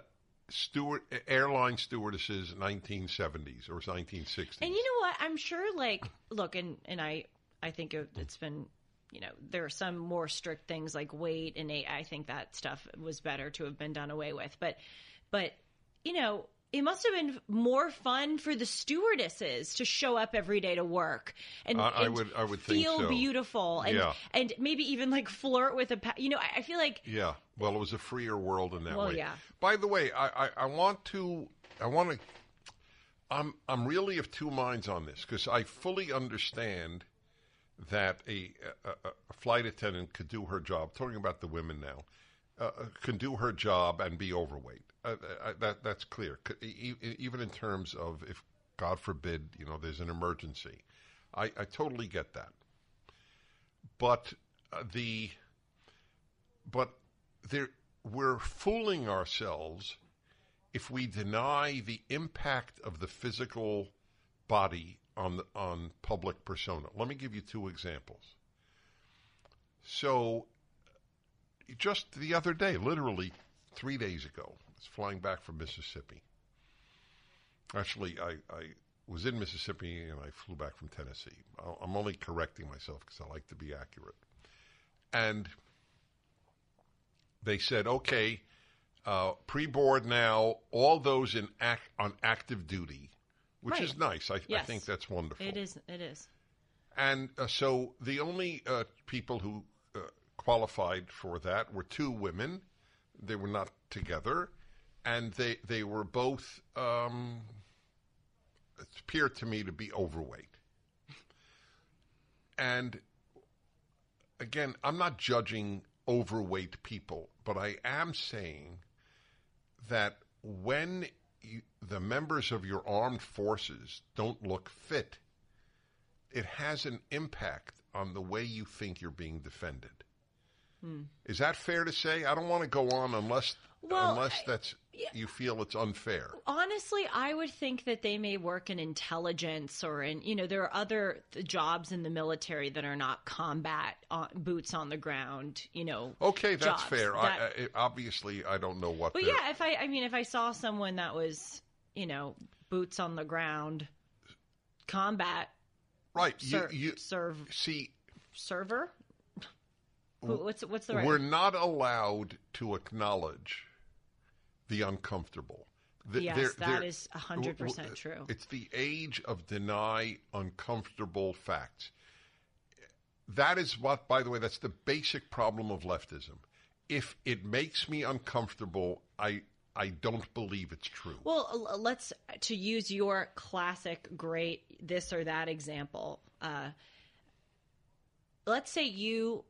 steward airline stewardesses 1970s or 1960s. And you know what? I'm sure. Like, look, and and I I think it, it's been. You know, there are some more strict things like weight, and I think that stuff was better to have been done away with. But, but you know, it must have been more fun for the stewardesses to show up every day to work and, I- I would- I would think feel so. beautiful and Yeah. and maybe even like flirt with a. You know, I, I feel like Yeah, well, it was a freer world in that Well, way. yeah. By the way, I, I, I want to, I want to, I'm, I'm really of two minds on this because I fully understand that a, a, a- a flight attendant could do her job. Talking about the women now, uh, uh, can do her job and be overweight. That that's clear. Even in terms of if, God forbid, you know, there's an emergency. I, I totally get that. But uh, the but there, we're fooling ourselves if we deny the impact of the physical body on the, on public persona. Let me give you two examples. So, just the other day, literally three days ago, I was flying back from Mississippi. Actually, I, I was in Mississippi and I flew back from Tennessee. I'm only correcting myself because I like to be accurate. And they said, okay, uh, pre-board now, all those in act, on active duty, which is nice. I, I think that's wonderful. it is. It is. And uh, so the only uh, people who uh, qualified for that were two women. They were not together, and they they were both. Um, appeared to me to be overweight. And again, I'm not judging overweight people, but I am saying that when you, the members of your armed forces don't look fit, it has an impact on the way you think you're being defended. Hmm. Is that fair to say? I don't want to go on unless Well, unless that's you feel it's unfair. Honestly, I would think that they may work in intelligence or in, you know, there are other jobs in the military that are not combat on, boots on the ground, you know. Okay, that's jobs. fair. That- I, I, obviously, I don't know what. but yeah, if I, I mean, if I saw someone that was, you know, boots on the ground, combat right. ser- you, you serve see, server. What's what's the right? we're not allowed to acknowledge the uncomfortable. The- Yes, there- that there- is 100% true. It's the age of deny uncomfortable facts. That is what, by the way, that's the basic problem of leftism. If it makes me uncomfortable, I I don't believe it's true. Well, let's to use your classic great this or that example. Uh, let's say you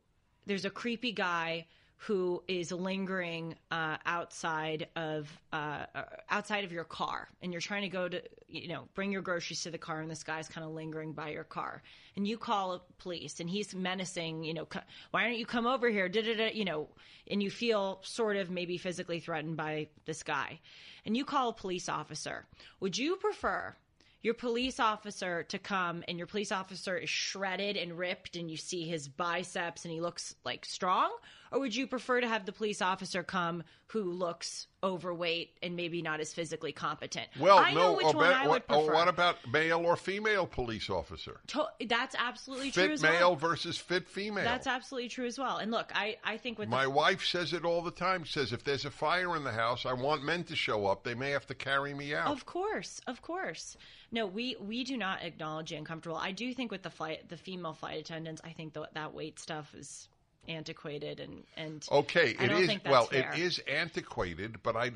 there's a creepy guy who is lingering uh, outside of uh, outside of your car, and you're trying to go to you know bring your groceries to the car, and this guy's kind of lingering by your car, and you call police, and he's menacing, you know, why don't you come over here, da da da, you know, and you feel sort of maybe physically threatened by this guy, and you call a police officer. Would you prefer? Your police officer to come and your police officer is shredded and ripped and you see his biceps and he looks like strong? Or would you prefer to have the police officer come who looks overweight and maybe not as physically competent? Well, I no. know which or one I would what, prefer. what about male or female police officer? To- that's absolutely true Fit male well. versus fit female. That's absolutely true as well. And look, I, I think with My the, wife says it all the time. Says if there's a fire in the house, I want men to show up. They may have to carry me out. Of course, of course. No, we we do not acknowledge the uncomfortable. I do think with the flight, the female flight attendants, I think that that weight stuff is antiquated and and Okay, I it is. Well, fair. it is antiquated, but I,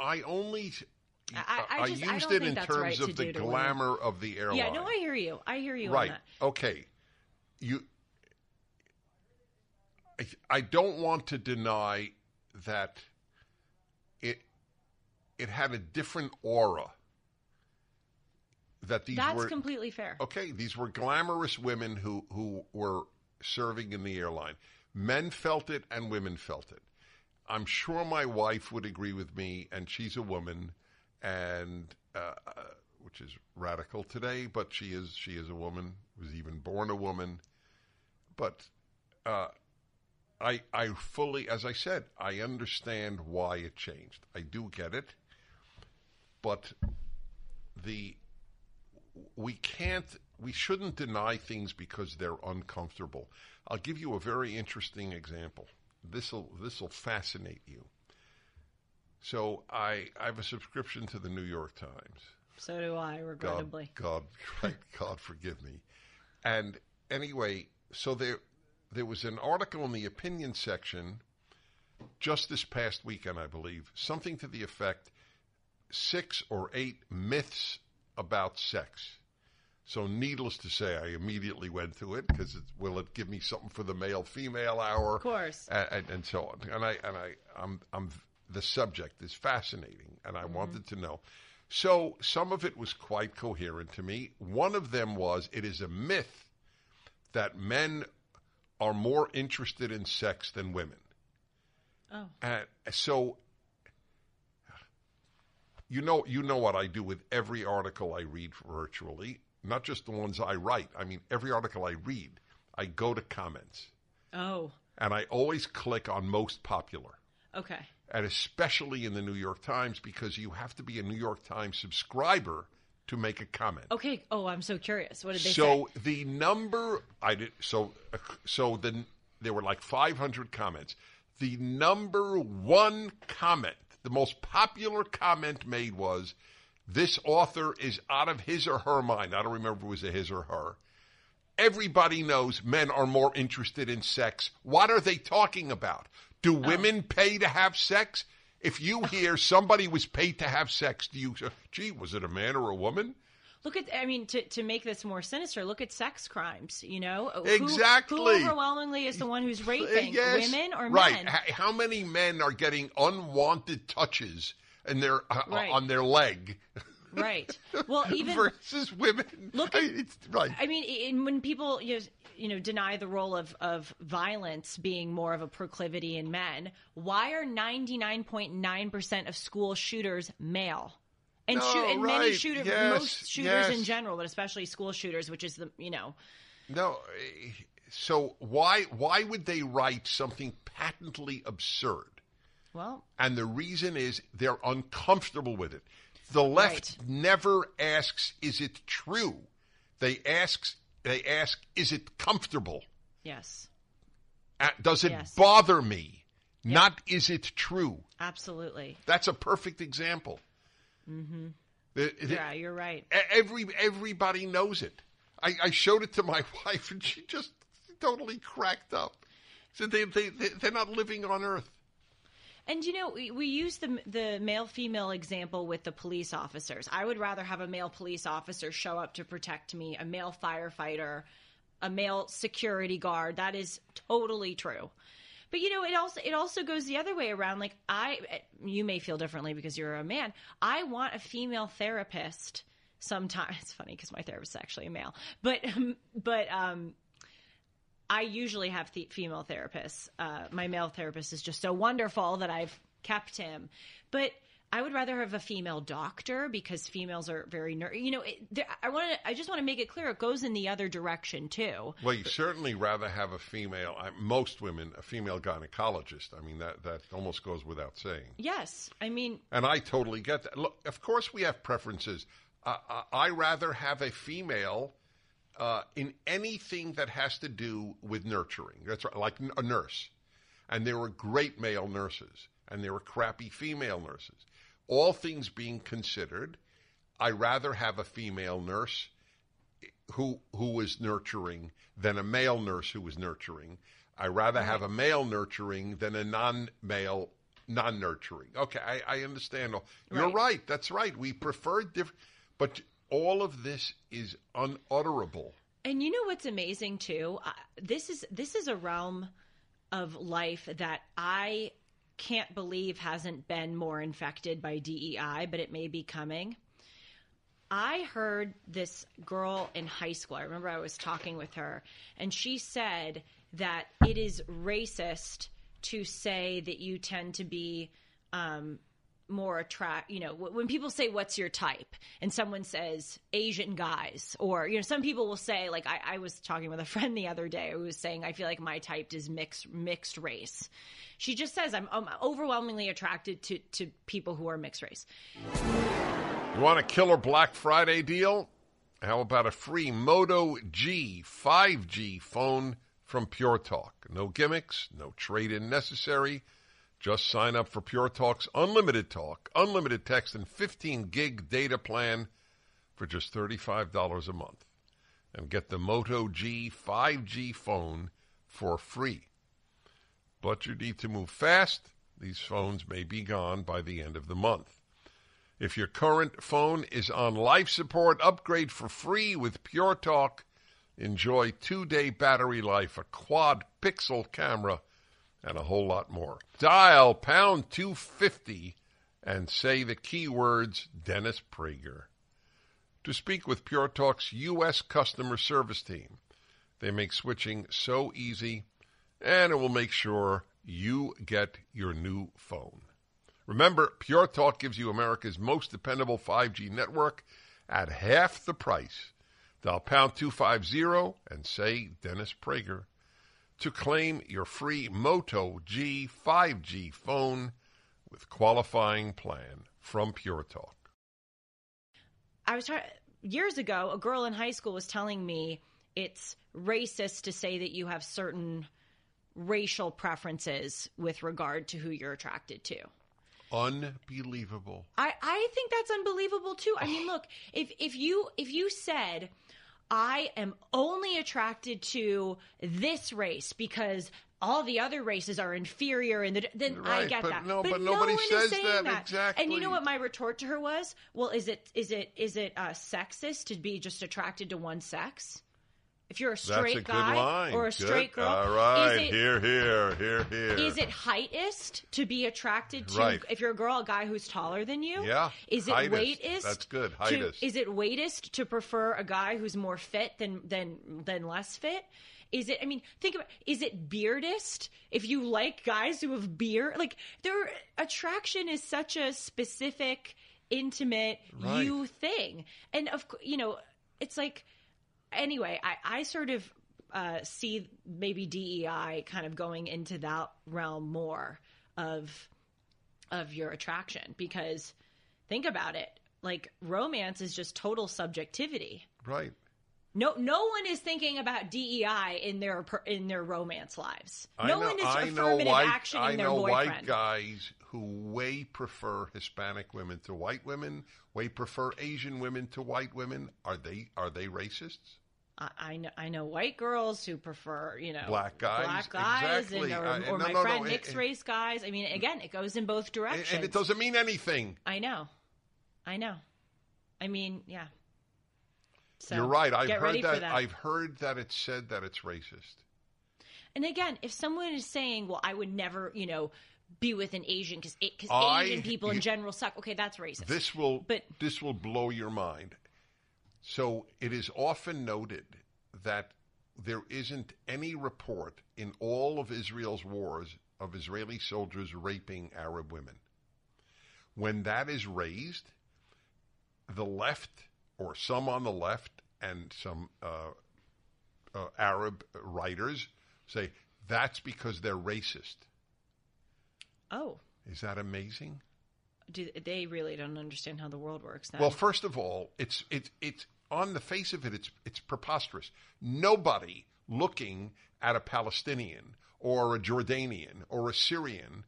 I only. I- I just- I used don't it in terms right of the do to women. glamour of the airline. Yeah, no, I hear you. I hear you right. on that. Okay. You. I, I don't want to deny that it it had a different aura. That these That's were completely fair. okay, these were glamorous women who who were serving in the airline. Men felt it and women felt it. I'm sure my wife would agree with me, and she's a woman, and uh, uh, which is radical today, but she is she is a woman. Was even born a woman, but uh, I I fully, as I said, I understand why it changed. I do get it, but the we can't we shouldn't deny things because they're uncomfortable. I'll give you a very interesting example. This'll this'll fascinate you. So I I have a subscription to the New York Times. So do I, regrettably. God, right, God forgive me. And anyway, so there there was an article in the opinion section just this past weekend, I believe, something to the effect six or eight myths about sex. So, needless to say, I immediately went to it because will it give me something for the male female hour? Of course. and, and, and so on. And I and I I'm, I'm the subject is fascinating, and I wanted mm-hmm. to know. So some of it was quite coherent to me. One of them was it is a myth that men are more interested in sex than women. Oh. And so you know you know what I do with every article I read virtually, not just the ones I write. I mean every article I read, I go to comments Oh, and I always click on most popular. okay. And especially in the New York Times because you have to be a New York Times subscriber to make a comment. Okay. Oh, I'm so curious. What did they so say? So the number I did so so then there were like 500 comments. The number one comment, the most popular comment made was this author is out of his or her mind. I don't remember if it was a his or her. Everybody knows men are more interested in sex. What are they talking about? Do oh. women pay to have sex? If you oh. hear somebody was paid to have sex, do you, gee, was it a man or a woman? Look at, I mean, to, to make this more sinister, look at sex crimes, you know? Who- Exactly. Who, overwhelmingly is the one who's raping? Yes. Women or right. men? H- How many men are getting unwanted touches and their uh, Right. on their leg? right. Well, even versus women. Look, I, it's, right. I mean, in, when people you know, you know deny the role of of violence being more of a proclivity in men, why are ninety nine point nine percent of school shooters male? And, No, shoot, and many shooters, Yes, most shooters in general, but especially school shooters, which is the you know, No, eh, so why why would they write something patently absurd? Well, And the reason is they're uncomfortable with it. The left Right. never asks, "Is it true?" They asks they ask, "Is it comfortable? yes, Uh, Does it Yes. bother me?" Not "Is it true?" absolutely. That's a perfect example. Mm-hmm. Yeah, you're right. Every everybody knows it. I, I showed it to my wife, and she just totally cracked up. Said they they they- they're not living on Earth. And you know, we, we use the the male female example with the police officers. I would rather have a male police officer show up to protect me, a male firefighter, a male security guard. That is totally true. But you know, it also it also goes the other way around. Like I, you may feel differently because you're a man. I want a female therapist. Sometimes it's funny because my therapist is actually a male, but but um, I usually have the female therapists. Uh, my male therapist is just so wonderful that I've kept him. But I would rather have a female doctor because females are very ner- you know. It, there, I want to. I just want to make it clear it goes in the other direction too. Well, you certainly rather have a female. I, most women, a female gynecologist. I mean, that that almost goes without saying. Yes, I mean And I totally get that. Look, of course, we have preferences. Uh, I rather have a female uh, in anything that has to do with nurturing. That's right, like a nurse. And there were great male nurses, and there were crappy female nurses. All things being considered, I rather have a female nurse who who was nurturing than a male nurse who was nurturing. I rather have a male nurturing than a non-male non-nurturing. Okay, I, I understand. You're Right. right. That's right. We prefer different, but all of this is unutterable. And you know what's amazing too? Uh, this is this is a realm of life that I can't believe hasn't been more infected by DEI, but it may be coming. I heard this girl in high school. I remember I was talking with her, and she said that it is racist to say that you tend to be um, more attract. You know, when people say "What's your type?" and someone says Asian guys, or you know, some people will say like I, I was talking with a friend the other day who was saying I feel like my type is mixed mixed race. She just says I'm, I'm overwhelmingly attracted to to people who are mixed race. You want a killer Black Friday deal? How about a free Moto G 5G phone from Pure Talk? No gimmicks, no trade in necessary. Just sign up for Pure Talk's unlimited talk, unlimited text, and 15 gig data plan for just $35 a month. And get the Moto G 5G phone for free. But you need to move fast. These phones may be gone by the end of the month. If your current phone is on life support, upgrade for free with Pure Talk. Enjoy two day battery life, a quad pixel camera, and a whole lot more. Dial pound 250 and say the keywords Dennis Prager. To speak with Pure Talk's U.S. customer service team, they make switching so easy, and it will make sure you get your new phone. Remember, Pure Talk gives you America's most dependable 5G network at half the price. Dial pound 250 and say Dennis Prager to claim your free Moto G 5G phone with qualifying plan from Pure Talk. I was trying years ago. A girl in high school was telling me it's racist to say that you have certain racial preferences with regard to who you're attracted to. Unbelievable. I, I think that's unbelievable too. I mean, oh. look, if if you if you said I am only attracted to this race because all the other races are inferior and the, then I get but that. no- but nobody one is says saying that, exactly. And you know what my retort to her was? Well, is it is it is it uh, sexist to be just attracted to one sex? If you're a straight a guy or a Good. straight girl, All right, is it, here, here, here, here. is it heightist to be attracted to Right. if you're a girl, a guy who's taller than you? Yeah, Is it heightist. weightist? That's good, to- is it weightist to prefer a guy who's more fit than than than less fit? Is it? I mean, think about. Is it beardist? If you like guys who have beard, like their attraction is such a specific, intimate Right. you thing, and of you know, it's like anyway, I, I sort of uh, see maybe DEI kind of going into that realm more of of your attraction because think about it, like romance is just total subjectivity. right. No, no one is thinking about DEI in their in their romance lives. I No know, one is I affirmative white, action I in their know boyfriend. white guys who way prefer Hispanic women to white women, way prefer Asian women to white women. Are they are they racists? I, know I know white girls who prefer you know Black guys, black guys, exactly. and, or, I- or no, my no, no, friend it- mixed it- race guys. I mean, mm. again, it goes in both directions. and it doesn't mean anything. I know, I know. I mean, yeah. So, You're right. I've heard that, that. I've heard that it's said that it's racist. And again, if someone is saying, "Well, I would never," you know, be with an Asian because because Asian people in you- general suck. Okay, that's racist. This will But- this will blow your mind. So it is often noted that there isn't any report in all of Israel's wars of Israeli soldiers raping Arab women. When that is raised, the left or some on the left and some uh, uh, Arab writers say that's because they're racist. oh, Is that amazing? Do they really don't understand how the world works? Then? Well, first of all, it's it's it's on the face of it, it's it's preposterous. Nobody looking at a Palestinian or a Jordanian or a Syrian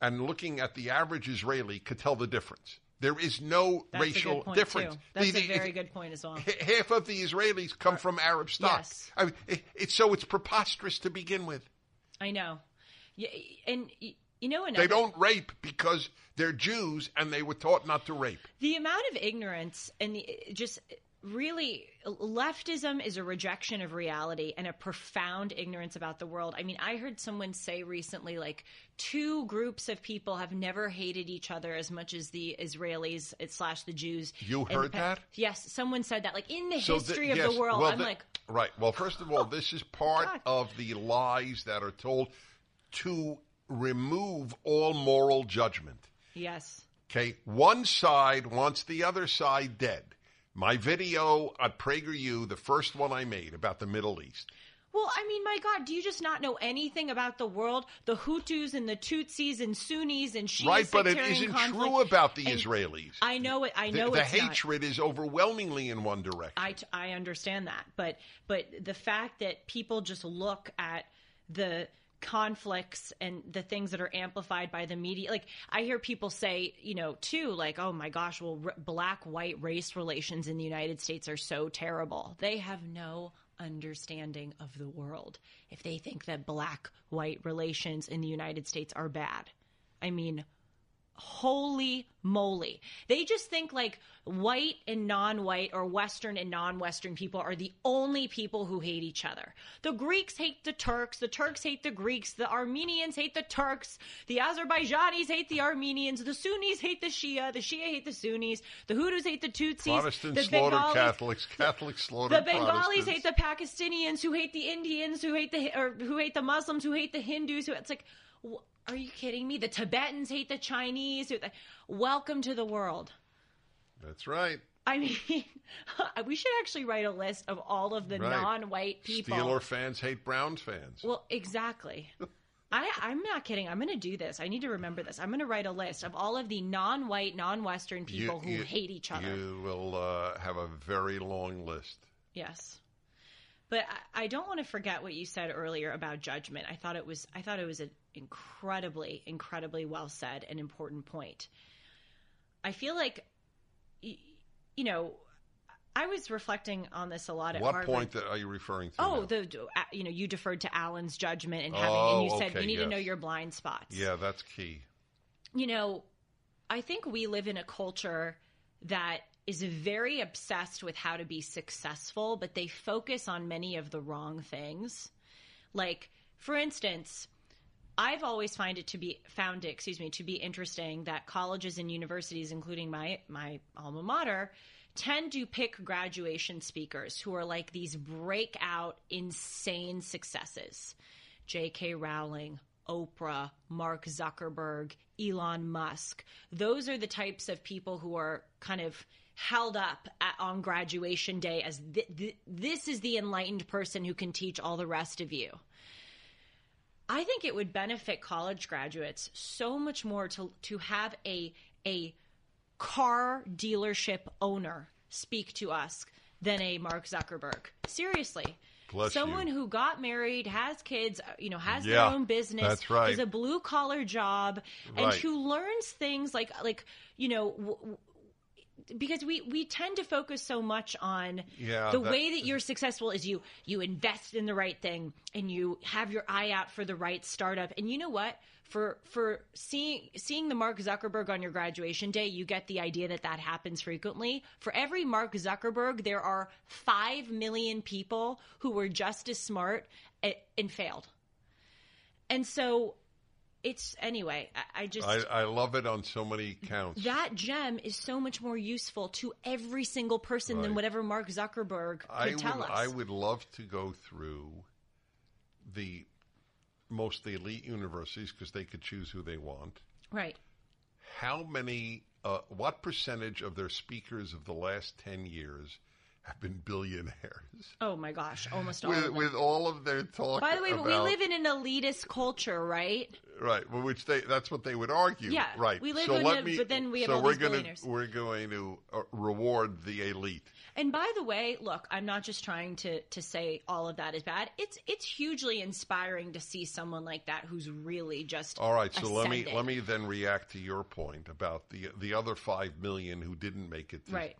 and looking at the average Israeli could tell the difference. There is no that's a racial difference. Too. That's The- a the- very good point as well. Half of the Israelis come from Arab stock. Yes. I mean, it, it's so it's preposterous to begin with. I know. Yeah, and you know another They don't rape because they're Jews and they were taught not to rape. the amount of ignorance and the, just really leftism is a rejection of reality and a profound ignorance about the world. I mean, I heard someone say recently like two groups of people have never hated each other as much as the Israelis slash the Jews. You heard that? Yes, someone said that like in the So history th- of yes, the world. well, I'm th- like, right. Well, first of all, this is oh, part God. of the lies that are told to remove all moral judgment. yes. Okay, one side wants the other side dead. My video at PragerU, the first one I made about the Middle East. Well, I mean, my God, do you just not know anything about the world? The Hutus and the Tutsis and Sunnis and Shia right, but it isn't conflict. true about the And Israelis. I know it. I The, know the it's not. hatred is overwhelmingly in one direction. I, t- I understand that, but but the fact that people just look at the conflicts and the things that are amplified by the media. Like i hear people say you know too like oh my gosh well r- black white race relations in the united states are so terrible. They have no understanding of the world if they think that black white relations in the united states are bad. I mean holy moly. They just think like white and non white or Western and non Western people are the only people who hate each other. The Greeks hate the Turks, the Turks hate the Greeks, the Armenians hate the Turks, the Azerbaijanis hate the Armenians, the Sunnis hate the Shia, the Shia hate the Sunnis, the Hutus hate the Tutsis, Protestants the slaughter Bengalis, Catholics, Catholics slaughter the Bengalis hate the Pakistanians, who hate the Indians, who hate the or who hate the Muslims, who hate the Hindus. Who it's like, are you kidding me? The Tibetans hate the Chinese. Welcome to the world. That's right. I mean, we should actually write a list of all of the Right. non-white people. Steeler fans hate Browns fans. Well, exactly. I, I'm not kidding. I'm going to do this. I need to remember this. I'm going to write a list of all of the non-white, non-Western people who hate each other. You will uh, have a very long list. Yes. But I, I don't want to forget what you said earlier about judgment. I thought it was I thought it was an incredibly, incredibly well said and important point. I feel like you know, I was reflecting on this a lot at What Harvard. point that are you referring to? Oh, now? the uh, you know, you deferred to Alan's judgment and having Oh, and you said okay, you need to know your blind spots yeah, that's key. you know, I think we live in a culture that is very obsessed with how to be successful, but they focus on many of the wrong things. Like, for instance, I've always find it to be found it, excuse me, to be interesting that colleges and universities, including my my alma mater, tend to pick graduation speakers who are like these breakout, insane successes. J.K. Rowling, Oprah, Mark Zuckerberg, Elon Musk. Those are the types of people who are kind of held up at, on graduation day as th- th- this is the enlightened person who can teach all the rest of you. I think it would benefit college graduates so much more to to have a a car dealership owner speak to us than a Mark Zuckerberg. Seriously. Bless Someone you. who got married, has kids, uh, you know, has Yeah, their own business, that's right. has a blue collar job, and who learns things like like you know. W- w- because we we tend to focus so much on Yeah, the that- way that you're successful is you you invest in the right thing and you have your eye out for the right startup and you know what for for seeing seeing the Mark Zuckerberg on your graduation day you get the idea that that happens frequently for every Mark Zuckerberg there are 5 million people who were just as smart and, and failed and so it's anyway I, I just I, I love it on so many counts. that gem is so much more useful to every single person than whatever Mark Zuckerberg could I tell would, us. I would love to go through the most elite universities because they could choose who they want. Right. How many, uh, what percentage of their speakers of the last 10 years have been billionaires? Oh my gosh, almost all. With, of them. with all of their talk By the way, but we live in an elitist culture, right? Right, well, which they that's what they would argue. Yeah, right. we live so in let a- me, but then we have so all we're these gonna billionaires. we're going to uh, reward the elite. And by the way, look, I'm not just trying to to say all of that is bad. It's it's hugely inspiring to see someone like that who's really just All right, so let me let me then react to your point about the the other five million who didn't make it. To, right.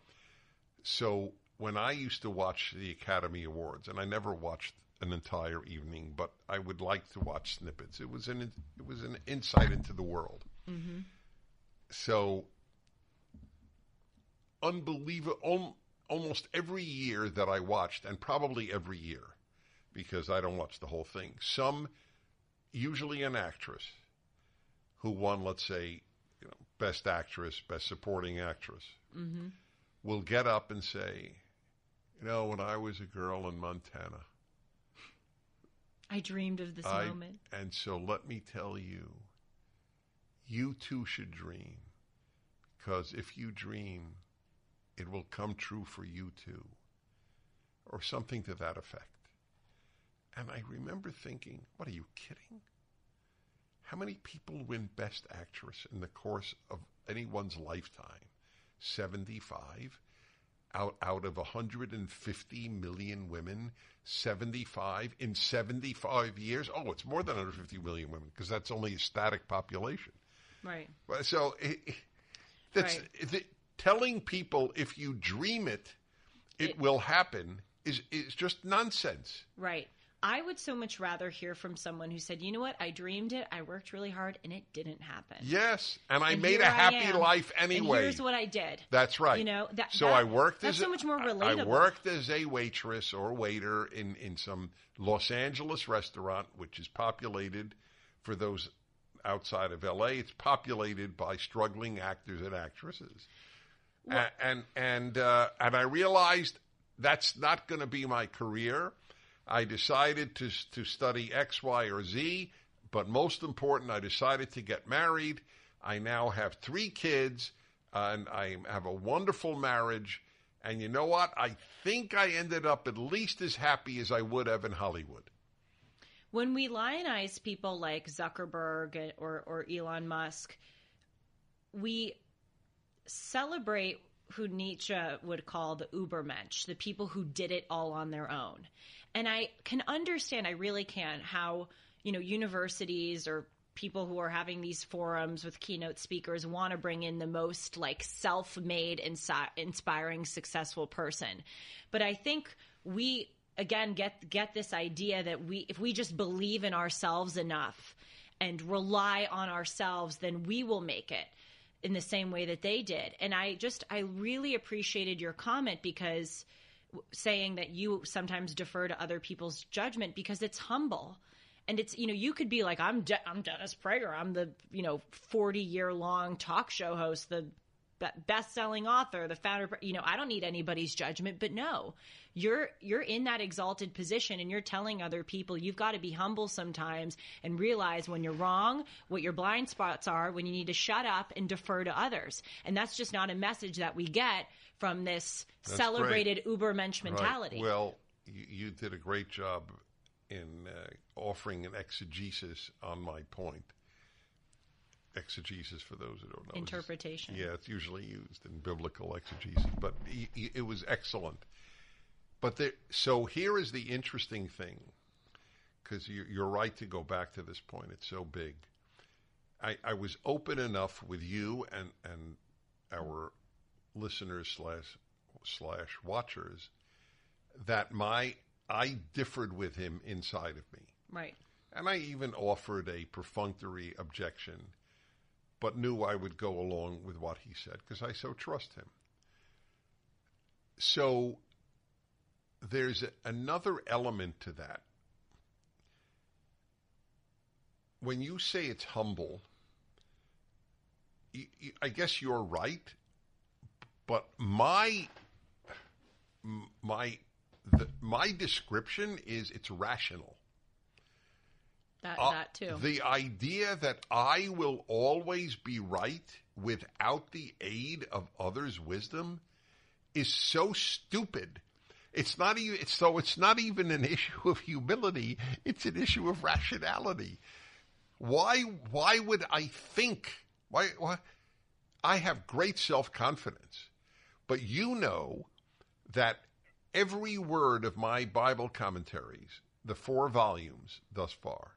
So when I used to watch the Academy Awards, and I never watched an entire evening, but I would like to watch snippets. It was an it was an insight into the world. Mm-hmm. So unbelievable. Um, Almost every year that I watched, and probably every year, because I don't watch the whole thing. Some, usually an actress, who won, let's say, you know, best actress, best supporting actress, mm-hmm. will get up and say, you know, when I was a girl in Montana, I dreamed of this I, moment. and so let me tell you, you too should dream, because if you dream, it will come true for you too, or something to that effect. And I remember thinking, what are you kidding? How many people win Best Actress in the course of anyone's lifetime? 75? Out, out of 150 million women, 75 in 75 years? Oh, it's more than 150 million women because that's only a static population. Right. So it, it- that's Right. it- telling people if you dream it, it, It- will happen is is just nonsense. Right. I would so much rather hear from someone who said, "You know what? I dreamed it. I worked really hard, and it didn't happen." Yes, and I And made a happy am, life and anyway. here's what I did. That's right. You know, that- so that- I worked that's as so a- much more relatable. I worked as a waitress or waiter in in some Los Angeles restaurant, which is populated for those outside of L.A. It's populated by struggling actors and actresses, And and uh, and I realized that's not going to be my career. I decided to to study X, Y, or Z, but most important, I decided to get married. I now have three kids, and I have a wonderful marriage. And you know what? I think I ended up at least as happy as I would have in Hollywood. when we lionize people like Zuckerberg or, or Elon Musk, we celebrate who Nietzsche would call the Ubermensch, the people who did it all on their own. And I can understand, I really can, how, you know, universities or people who are having these forums with keynote speakers want to bring in the most like self-made insi- inspiring successful person but i think we again get get this idea that we if we just believe in ourselves enough and rely on ourselves then we will make it in the same way that they did. And I just, I really appreciated your comment because saying that you sometimes defer to other people's judgment because it's humble. And it's, you know, you could be like, I'm, De- I'm Dennis Prager. I'm the, you know, 40 year long talk show host, the best selling author, the founder, you know, I don't need anybody's judgment, but no, you're, you're in that exalted position and you're telling other people you've got to be humble sometimes and realize when you're wrong, what your blind spots are, when you need to shut up and defer to others. And that's just not a message that we get from this that's celebrated great. Ubermensch mentality. Right. Well, you, you, did a great job in uh, offering an exegesis on my point exegesis for those who don't know. Interpretation. yeah, it's usually used in biblical exegesis, but he, he, it was excellent. But there, so here is the interesting thing, because you, you're right to go back to this point. It's so big. I, I was open enough with you and and our listeners slash slash watchers that my I differed with him inside of me. Right. And I even offered a perfunctory objection but knew I would go along with what he said because I so trust him. So there's a, another element to that. When you say it's humble, I guess you're right, but my my the, my description is it's rational. That, uh, that too. The idea that I will always be right without the aid of others' wisdom is so stupid. It's not even it's, so it's not even an issue of humility, it's an issue of rationality. Why why would I think why, why I have great self-confidence. But you know that every word of my Bible commentaries, the four volumes thus far,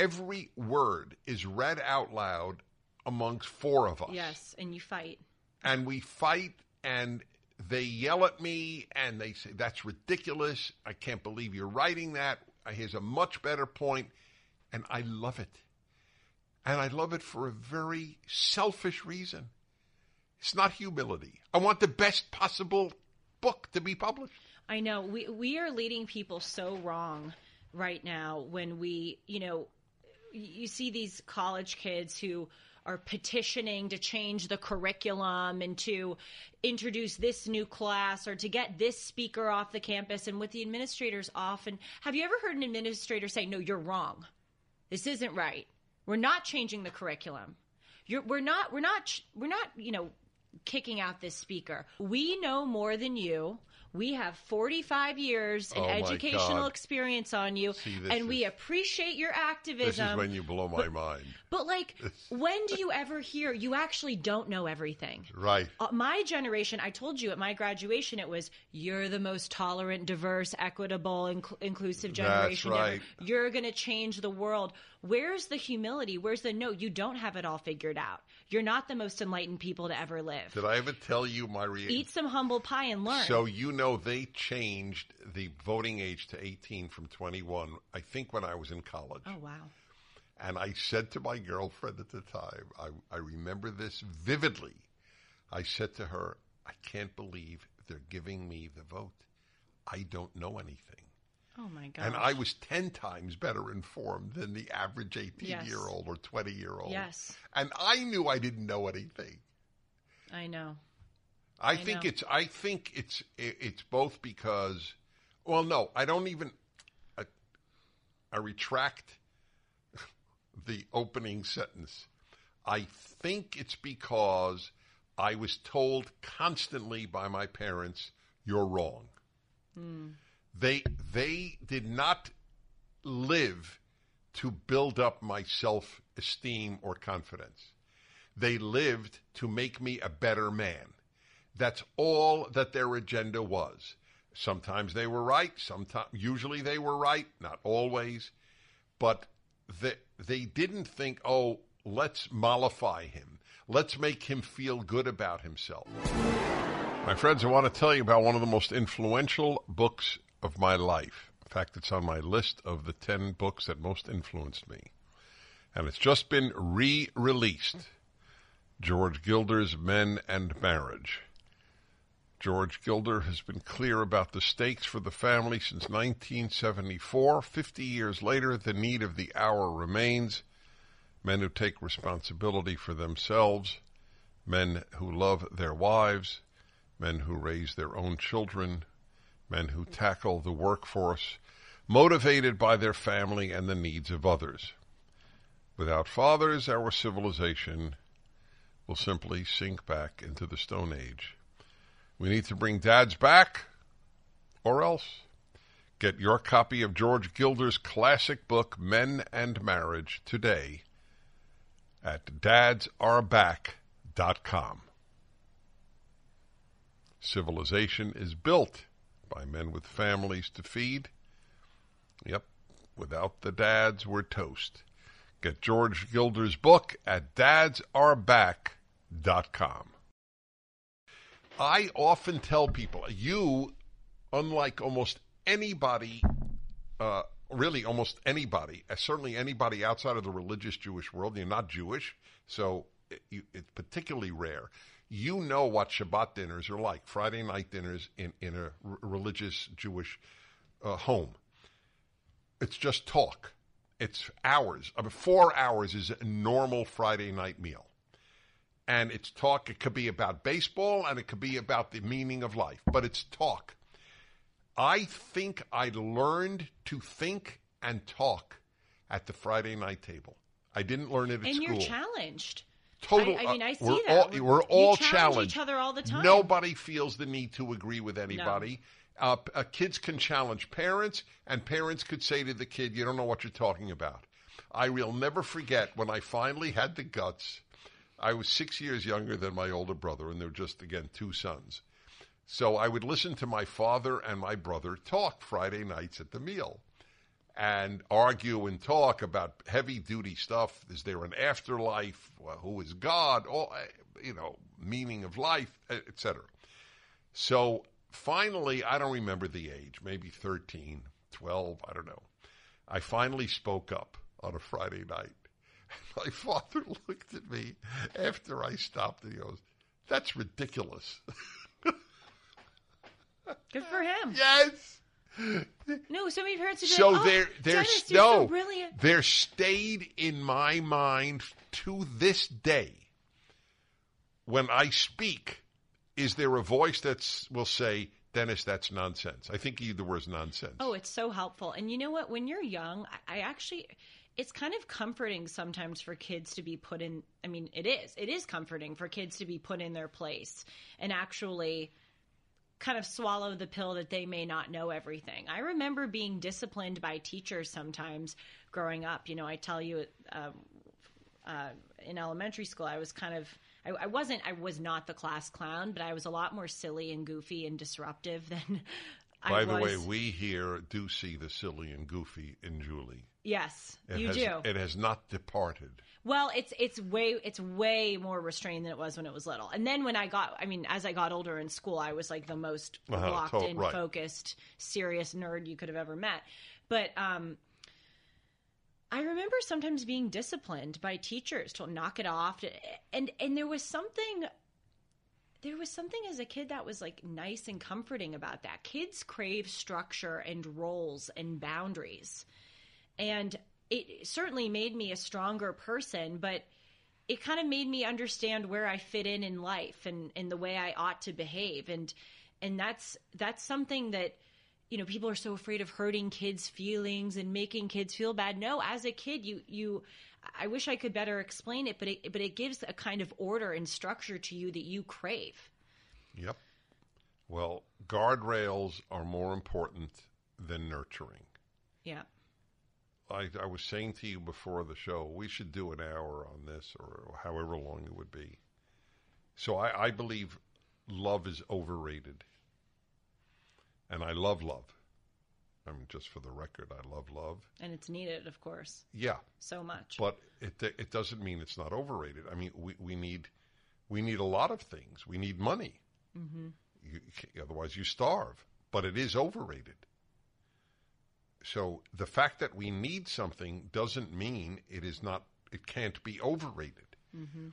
every word is read out loud amongst four of us. Yes, and you fight. And we fight, and they yell at me, and they say, That's ridiculous. I can't believe you're writing that. Here's a much better point. And I love it. And I love it for a very selfish reason. It's not humility. I want the best possible book to be published. I know. We, we are leading people so wrong right now when we, you know, you see these college kids who are petitioning to change the curriculum and to introduce this new class or to get this speaker off the campus. And with the administrators often have you ever heard an administrator say no you're wrong. This isn't right. We're not changing the curriculum. You're, we're not we're not we're not you know kicking out this speaker. We know more than you we have 45 years in oh educational experience on you, See, and is, we appreciate your activism. This is when you blow my but, mind. But, like, when do you ever hear you actually don't know everything? Right. Uh, my generation, I told you at my graduation, it was you're the most tolerant, diverse, equitable, inc- inclusive generation That's right. ever. You're going to change the world. Where's the humility? Where's the no? You don't have it all figured out. You're not the most enlightened people to ever live. Did I ever tell you my reaction? Eat some humble pie and learn. So you know they changed the voting age to 18 from 21. I think when I was in college. Oh wow. And I said to my girlfriend at the time, I, I remember this vividly. I said to her, I can't believe they're giving me the vote. I don't know anything. Oh my god! And I was ten times better informed than the average eighteen-year-old or twenty-year-old. Yes. And I knew I didn't know anything. I know. I, I think know. it's. I think it's. It's both because. Well, no, I don't even. I, I retract the opening sentence. I think it's because I was told constantly by my parents, "You're wrong." Mm. They they did not live to build up my self esteem or confidence. They lived to make me a better man. That's all that their agenda was. Sometimes they were right, sometimes usually they were right, not always, but they, they didn't think, "Oh, let's mollify him. Let's make him feel good about himself." My friends, I want to tell you about one of the most influential books of my life. In fact, it's on my list of the 10 books that most influenced me. And it's just been re released. George Gilder's Men and Marriage. George Gilder has been clear about the stakes for the family since 1974. Fifty years later, the need of the hour remains. Men who take responsibility for themselves, men who love their wives, men who raise their own children, men who tackle the workforce, motivated by their family and the needs of others. Without fathers, our civilization will simply sink back into the Stone Age. We need to bring dads back, or else. Get your copy of George Gilder's classic book, Men and Marriage, today at dadsareback.com. Civilization is built by men with families to feed. Yep, without the dads, we're toast. Get George Gilder's book at dadsareback.com. I often tell people, you, unlike almost anybody, uh, really almost anybody, uh, certainly anybody outside of the religious Jewish world, you're not Jewish, so it, you, it's particularly rare. You know what Shabbat dinners are like, Friday night dinners in, in a r- religious Jewish uh, home. It's just talk. It's hours. I mean, four hours is a normal Friday night meal. And it's talk. It could be about baseball and it could be about the meaning of life, but it's talk. I think I learned to think and talk at the Friday night table. I didn't learn it at and school. you're challenged. Total. I, I mean, I uh, see we're that. All, We're- all challenge challenged. each other all the time. Nobody feels the need to agree with anybody. Uh, p- uh, kids can challenge parents, and parents could say to the kid, "You don't know what you're talking about." I will never forget when I finally had the guts. I was six years younger than my older brother, and they're just again two sons. So I would listen to my father and my brother talk Friday nights at the meal and argue and talk about heavy duty stuff. Is there an afterlife? Well, who is God? All eh, you know, meaning of life, etc. So finally, I don't remember the age, maybe 13, 12, I don't know. I finally spoke up on a Friday night. My father looked at me after I stopped and he goes, That's ridiculous. Good for him. yes. No, so many parents be So like, oh, there, there's Dennis, you're so no, brilliant. there stayed in my mind to this day. When I speak, is there a voice that will say, "Dennis, that's nonsense"? I think you the word's nonsense. Oh, it's so helpful. And you know what? When you're young, I, I actually, it's kind of comforting sometimes for kids to be put in. I mean, it is. It is comforting for kids to be put in their place and actually kind of swallow the pill that they may not know everything. I remember being disciplined by teachers sometimes growing up. You know, I tell you, um, uh, in elementary school, I was kind of, I, I wasn't, I was not the class clown, but I was a lot more silly and goofy and disruptive than By I the was. way, we here do see the silly and goofy in Julie. Yes, It you has, do. It has not departed. well, it's it's way it's way more restrained than it was when it was little. And then when I got, I mean, as I got older in school, I was like the most Uh-huh, locked to- in, right. focused, serious nerd you could have ever met. But um, I remember sometimes being disciplined by teachers to knock it off, and and there was something. There was something as a kid that was like nice and comforting about that. Kids crave structure and roles and boundaries and it certainly made me a stronger person but it kind of made me understand where i fit in in life and and the way i ought to behave and and that's that's something that you know people are so afraid of hurting kids feelings and making kids feel bad no as a kid you you i wish i could better explain it but it but it gives a kind of order and structure to you that you crave Yep. Well, guardrails are more important than nurturing. yeah I, I was saying to you before the show, we should do an hour on this or however long it would be. So I, I believe love is overrated. And I love love. I mean, just for the record, I love love. and it's needed of course Yeah, so much but it it doesn't mean it's not overrated. I mean, we, we need we need a lot of things. We need money. Mm-hmm. You, otherwise, you starve. But it is overrated. So the fact that we need something doesn't mean it is not. It can't be overrated. Mm-hmm.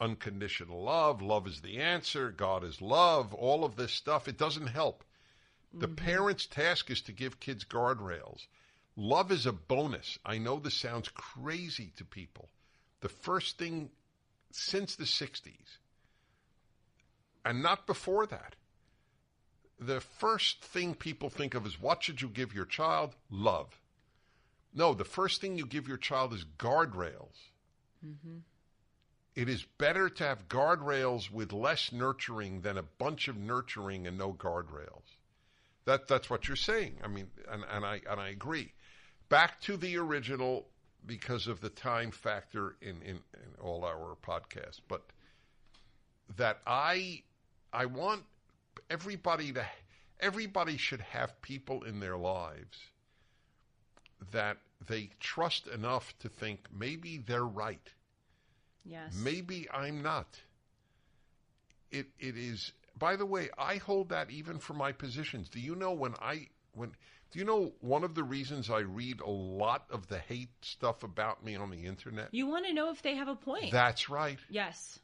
unconditional love, love is the answer, God is love, all of this stuff, it doesn't help. The mm-hmm. parent's task is to give kids guardrails. Love is a bonus. I know this sounds crazy to people. The first thing since the 60s, and not before that, the first thing people think of is what should you give your child? Love. No, the first thing you give your child is guardrails. Mm-hmm. It is better to have guardrails with less nurturing than a bunch of nurturing and no guardrails. That that's what you're saying. I mean, and, and I and I agree. Back to the original because of the time factor in, in, in all our podcasts, but that I I want everybody to everybody should have people in their lives that they trust enough to think maybe they're right. Yes. Maybe I'm not. It it is by the way, I hold that even for my positions. Do you know when I when do you know one of the reasons I read a lot of the hate stuff about me on the internet? You want to know if they have a point. That's right. Yes.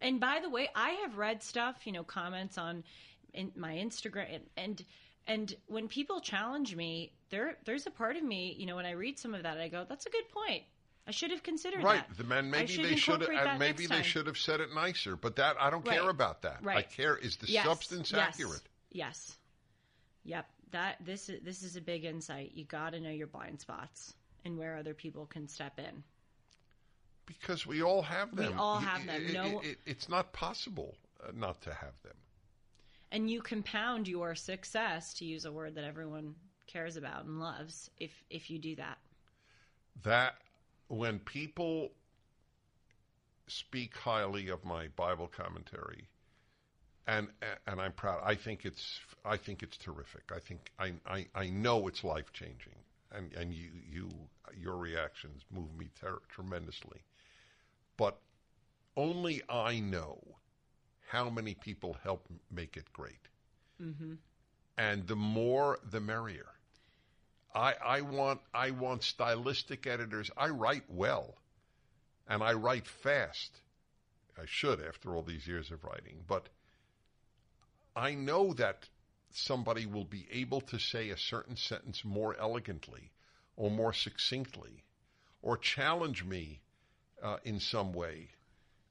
And by the way, I have read stuff, you know, comments on in my Instagram and and, and when people challenge me, there there's a part of me, you know, when I read some of that, I go, "That's a good point. I should have considered Right. that." I maybe they should have uh, that maybe they should have said it nicer, but that I don't care about that. Right. I care is the Yes. substance yes. accurate. Yes. Yep. That this is this is a big insight. You got to know your blind spots and where other people can step in. Because we all have them. We all have them. it- No- it- it's not possible uh, not to have them. And you compound your success to use a word that everyone cares about and loves if if you do that. that when people speak highly of my Bible commentary, and and I'm proud. I think it's I think it's terrific. I think I I, I know it's life changing, and and you you your reactions move me ter- tremendously. But only I know how many people help make it great, mm-hmm. and the more the merrier. I, I want I want stylistic editors. I write well, and I write fast. I should after all these years of writing, but I know that somebody will be able to say a certain sentence more elegantly or more succinctly, or challenge me uh, in some way,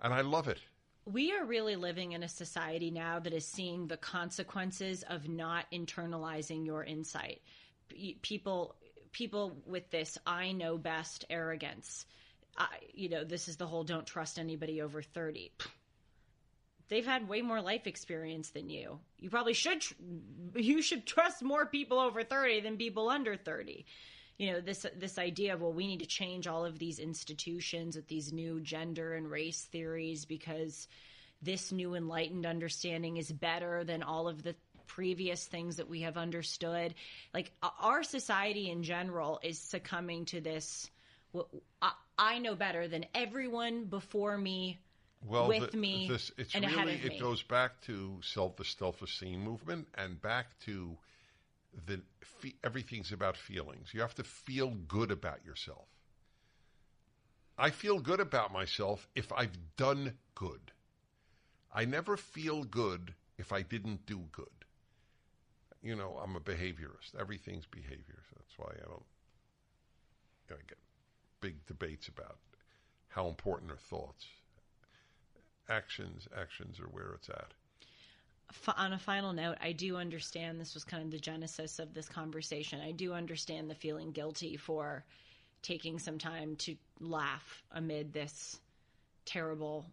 and I love it. We are really living in a society now that is seeing the consequences of not internalizing your insight. P- People, people with this "I know best" arrogance. I, you know, this is the whole "don't trust anybody over 30. They've had way more life experience than you. You probably should. Tr- you should trust more people over thirty than people under thirty you know this this idea of well we need to change all of these institutions with these new gender and race theories because this new enlightened understanding is better than all of the previous things that we have understood like our society in general is succumbing to this I, I know better than everyone before me well, with the- me This, it's and ahead really of it me. goes back to self the self esteem movement and back to the fe- everything's about feelings. You have to feel good about yourself. I feel good about myself if I've done good. I never feel good if I didn't do good. You know, I'm a behaviorist. Everything's behavior. So that's why I don't. I get big debates about how important are thoughts. Actions, actions are where it's at. On a final note, I do understand this was kind of the genesis of this conversation. I do understand the feeling guilty for taking some time to laugh amid this terrible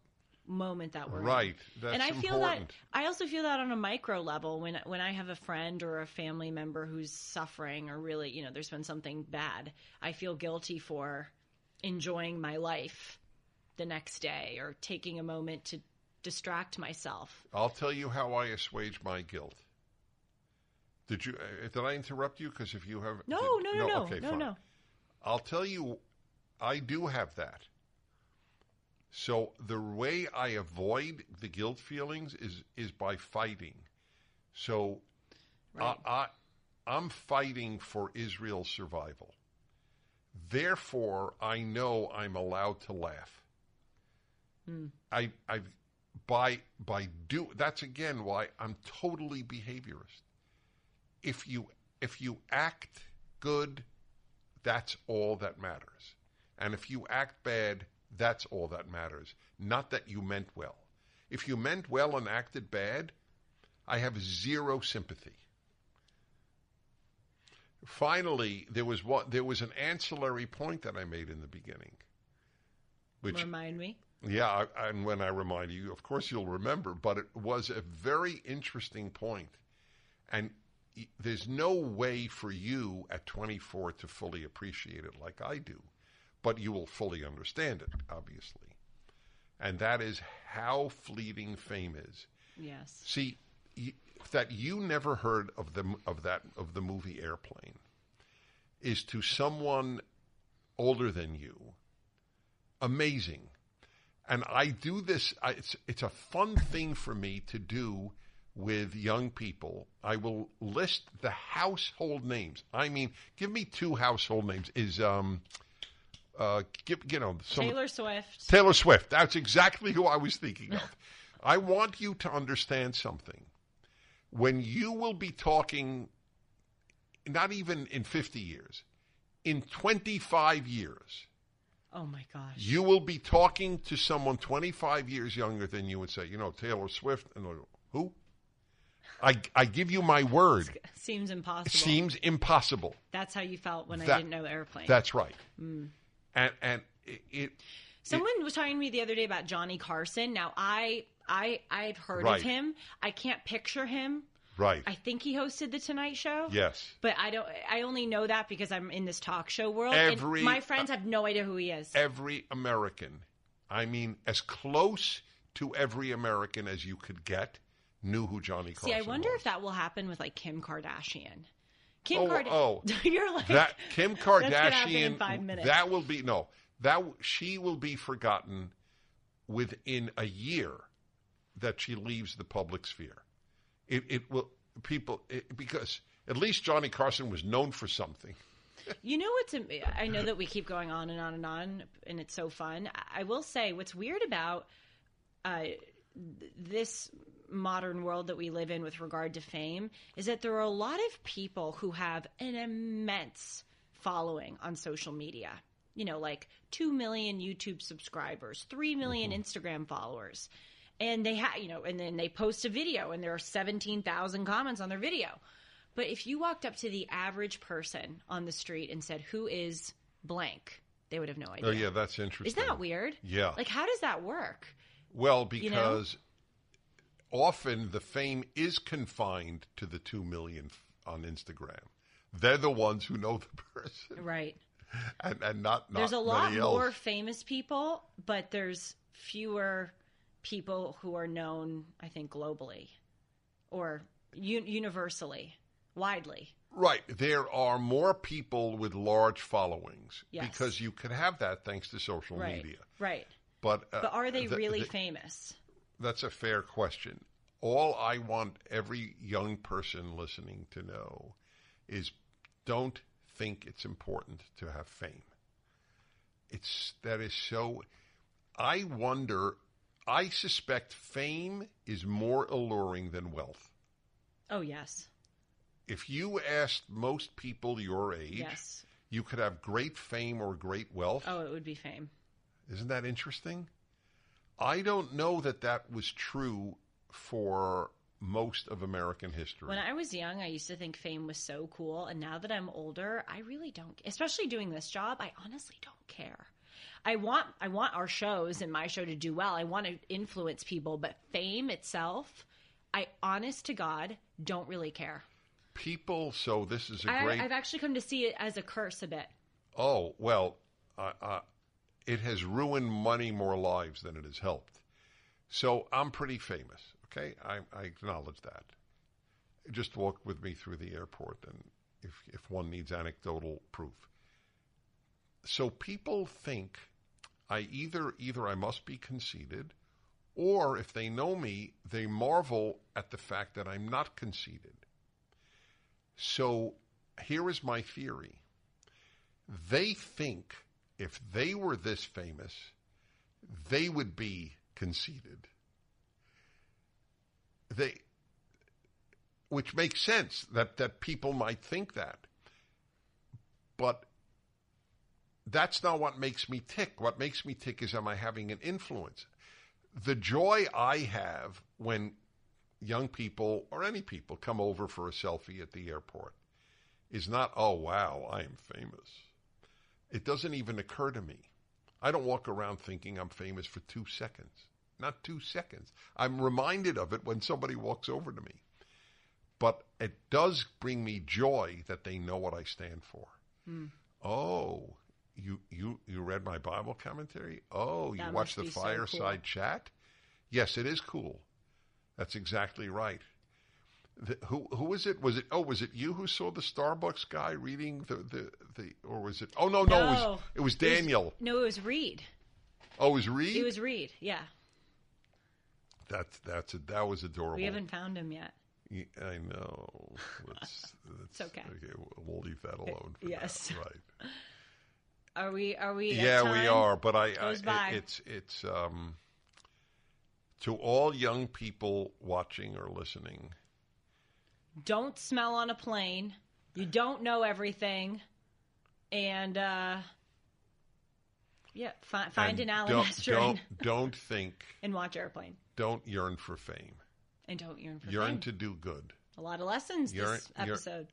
moment that we're in. Right. And I feel important. that I also feel that on a micro level when when I have a friend or a family member who's suffering or really, you know, there's been something bad. I feel guilty for enjoying my life the next day or taking a moment to distract myself. I'll tell you how I assuage my guilt. Did you? Uh, did I interrupt you? Because if you have No, did- no, no, no, okay, no, fine. no. I'll tell you, I do have that. So the way I avoid the guilt feelings is is by fighting. So Right. I, I I'm fighting for Israel's survival. Therefore, I know I'm allowed to laugh. I I by by do that's again why I'm totally behaviorist. If you if you act good, that's all that matters. And if you act bad, that's all that matters. Not that you meant well. If you meant well and acted bad, I have zero sympathy. Finally, there was what there was an ancillary point that I made in the beginning. Which Remind me. Yeah, and when I remind you, of course you'll remember, but it was a very interesting point. And there's no way for you at 24 to fully appreciate it like I do, but you will fully understand it, obviously. And that is how fleeting fame is. Yes. See, that you never heard of the of that of the movie Airplane is to someone older than you amazing. And I do this. I, it's it's a fun thing for me to do with young people. I will list the household names. I mean, give me two household names. Is um, uh, give you know some Taylor Swift. Taylor Swift. That's exactly who I was thinking of. I want you to understand something. When you will be talking, not even in 50 years, in 25 years, oh my gosh. you will be talking to someone 25 years younger than you and say, you know, Taylor Swift. And who? I, I give you my word. Seems impossible. Seems impossible. That's how you felt when I didn't know the airplane. That's right. Mm. And, and it, it Someone was talking to me the other day about Johnny Carson. Now I I I've heard Right. of him. I can't picture him. Right. I think he hosted the Tonight Show. yes. But I don't. I only know that because I'm in this talk show world. Every- and my uh, friends have no idea who he is. every American, I mean, as close to every American as you could get, knew who Johnny Carson See, I wonder was. if that will happen with like Kim Kardashian. Kim Oh, Kardashian. oh. You're like that Kim That's gonna happen Kardashian. in five minutes. That will be no. That she will be forgotten within a year that she leaves the public sphere. It, it will people it, because at least Johnny Carson was known for something. You know what's? I know that we keep going on and on and on, and it's so fun. I- will say what's weird about uh, this modern world that we live in with regard to fame is that there are a lot of people who have an immense following on social media. You know, like two million YouTube subscribers, three million Instagram followers, and they have you know, and then they post a video, and there are seventeen thousand comments on their video. But if you walked up to the average person on the street and said, "Who is blank?" they would have no oh, idea. Oh yeah, that's interesting. Isn't that weird? Yeah. Like, how does that work? Well, know? because often the fame is confined to the two million on Instagram. They're the ones who know the person, Right. and, and not, not There's a lot more famous people, but there's fewer people who are known, I think, globally or u- universally, widely. Right. There are more people with large followings Yes. because you could have that thanks to social Right. media. Right. But uh, But are they the- really the- famous? That's a fair question. All I want every young person listening to know is don't think it's important to have fame. It's that is so I wonder I suspect fame is more alluring than wealth. Oh, yes. If you asked most people your age, Yes. you could have great fame or great wealth. Oh, it would be fame. Isn't that interesting? I don't know that that was true for most of American history. When I was young, I used to think fame was so cool, and now that I'm older, I really don't. Especially doing this job, I honestly don't care. I want I want our shows and my show to do well. I want to influence people, but fame itself, I honest to God don't really care. People, so this is a I, great. I've actually come to see it as a curse a bit. oh well, uh, uh, it has ruined many more lives than it has helped. So I'm pretty famous. Okay, I, I acknowledge that. Just walk with me through the airport, and if if one needs anecdotal proof. So people think I either either I must be conceited, or if they know me, they marvel at the fact that I'm not conceited. So here is my theory. They think if they were this famous, they would be conceited. They, which makes sense that, that people might think that. But that's not what makes me tick. What makes me tick is am I having an influence? The joy I have when young people or any people come over for a selfie at the airport is not, oh, wow, I am famous. It doesn't even occur to me. I don't walk around thinking I'm famous for two seconds. Not two seconds. I'm reminded of it when somebody walks over to me. But it does bring me joy that they know what I stand for. Mm. Oh, you you you read my Bible commentary? Oh, you That watched the be so fireside chat? Yes, it is cool. That's exactly right. The, who who was it? Was it oh was it you who saw the Starbucks guy reading the the, the or was it oh no no, it was it was Daniel. No, it was Reed. oh, it was Reed. It was Reed. Yeah. that's that's a, that was adorable. We haven't found him yet. Yeah, I know. Let's, It's okay. Okay, we'll- we'll leave that uh, alone. For Yes. right. Are we? Are we? yeah, we are. But I, I it- it's it's um to all young people watching or listening. Don't smell on a plane. You don't know everything, and uh, yeah, fi- find and an Allen don't, don't don't think. and watch Airplane, Don't yearn for fame. and don't yearn for fame. Yearn fame. to do good. a lot of lessons yearn- this yearn- episode.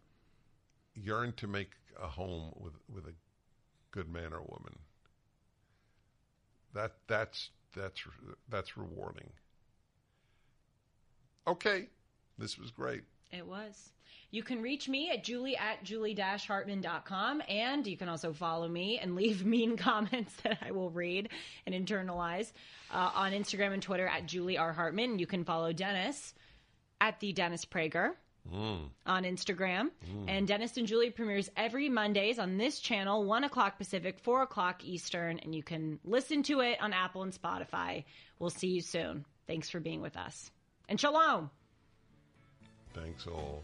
Yearn to make a home with with a good man or woman. That that's that's that's rewarding. Okay, this was great. It was. You can reach me at julie at julie-hartman.com, and you can also follow me and leave mean comments that I will read and internalize uh, on Instagram and Twitter at Julie R. Hartman. You can follow Dennis at the Dennis Prager Mm. on Instagram. Mm. And Dennis and Julie premieres every Mondays on this channel, 1 o'clock Pacific, 4 o'clock Eastern, and you can listen to it on Apple and Spotify. We'll see you soon. Thanks for being with us. And shalom. Thanks all.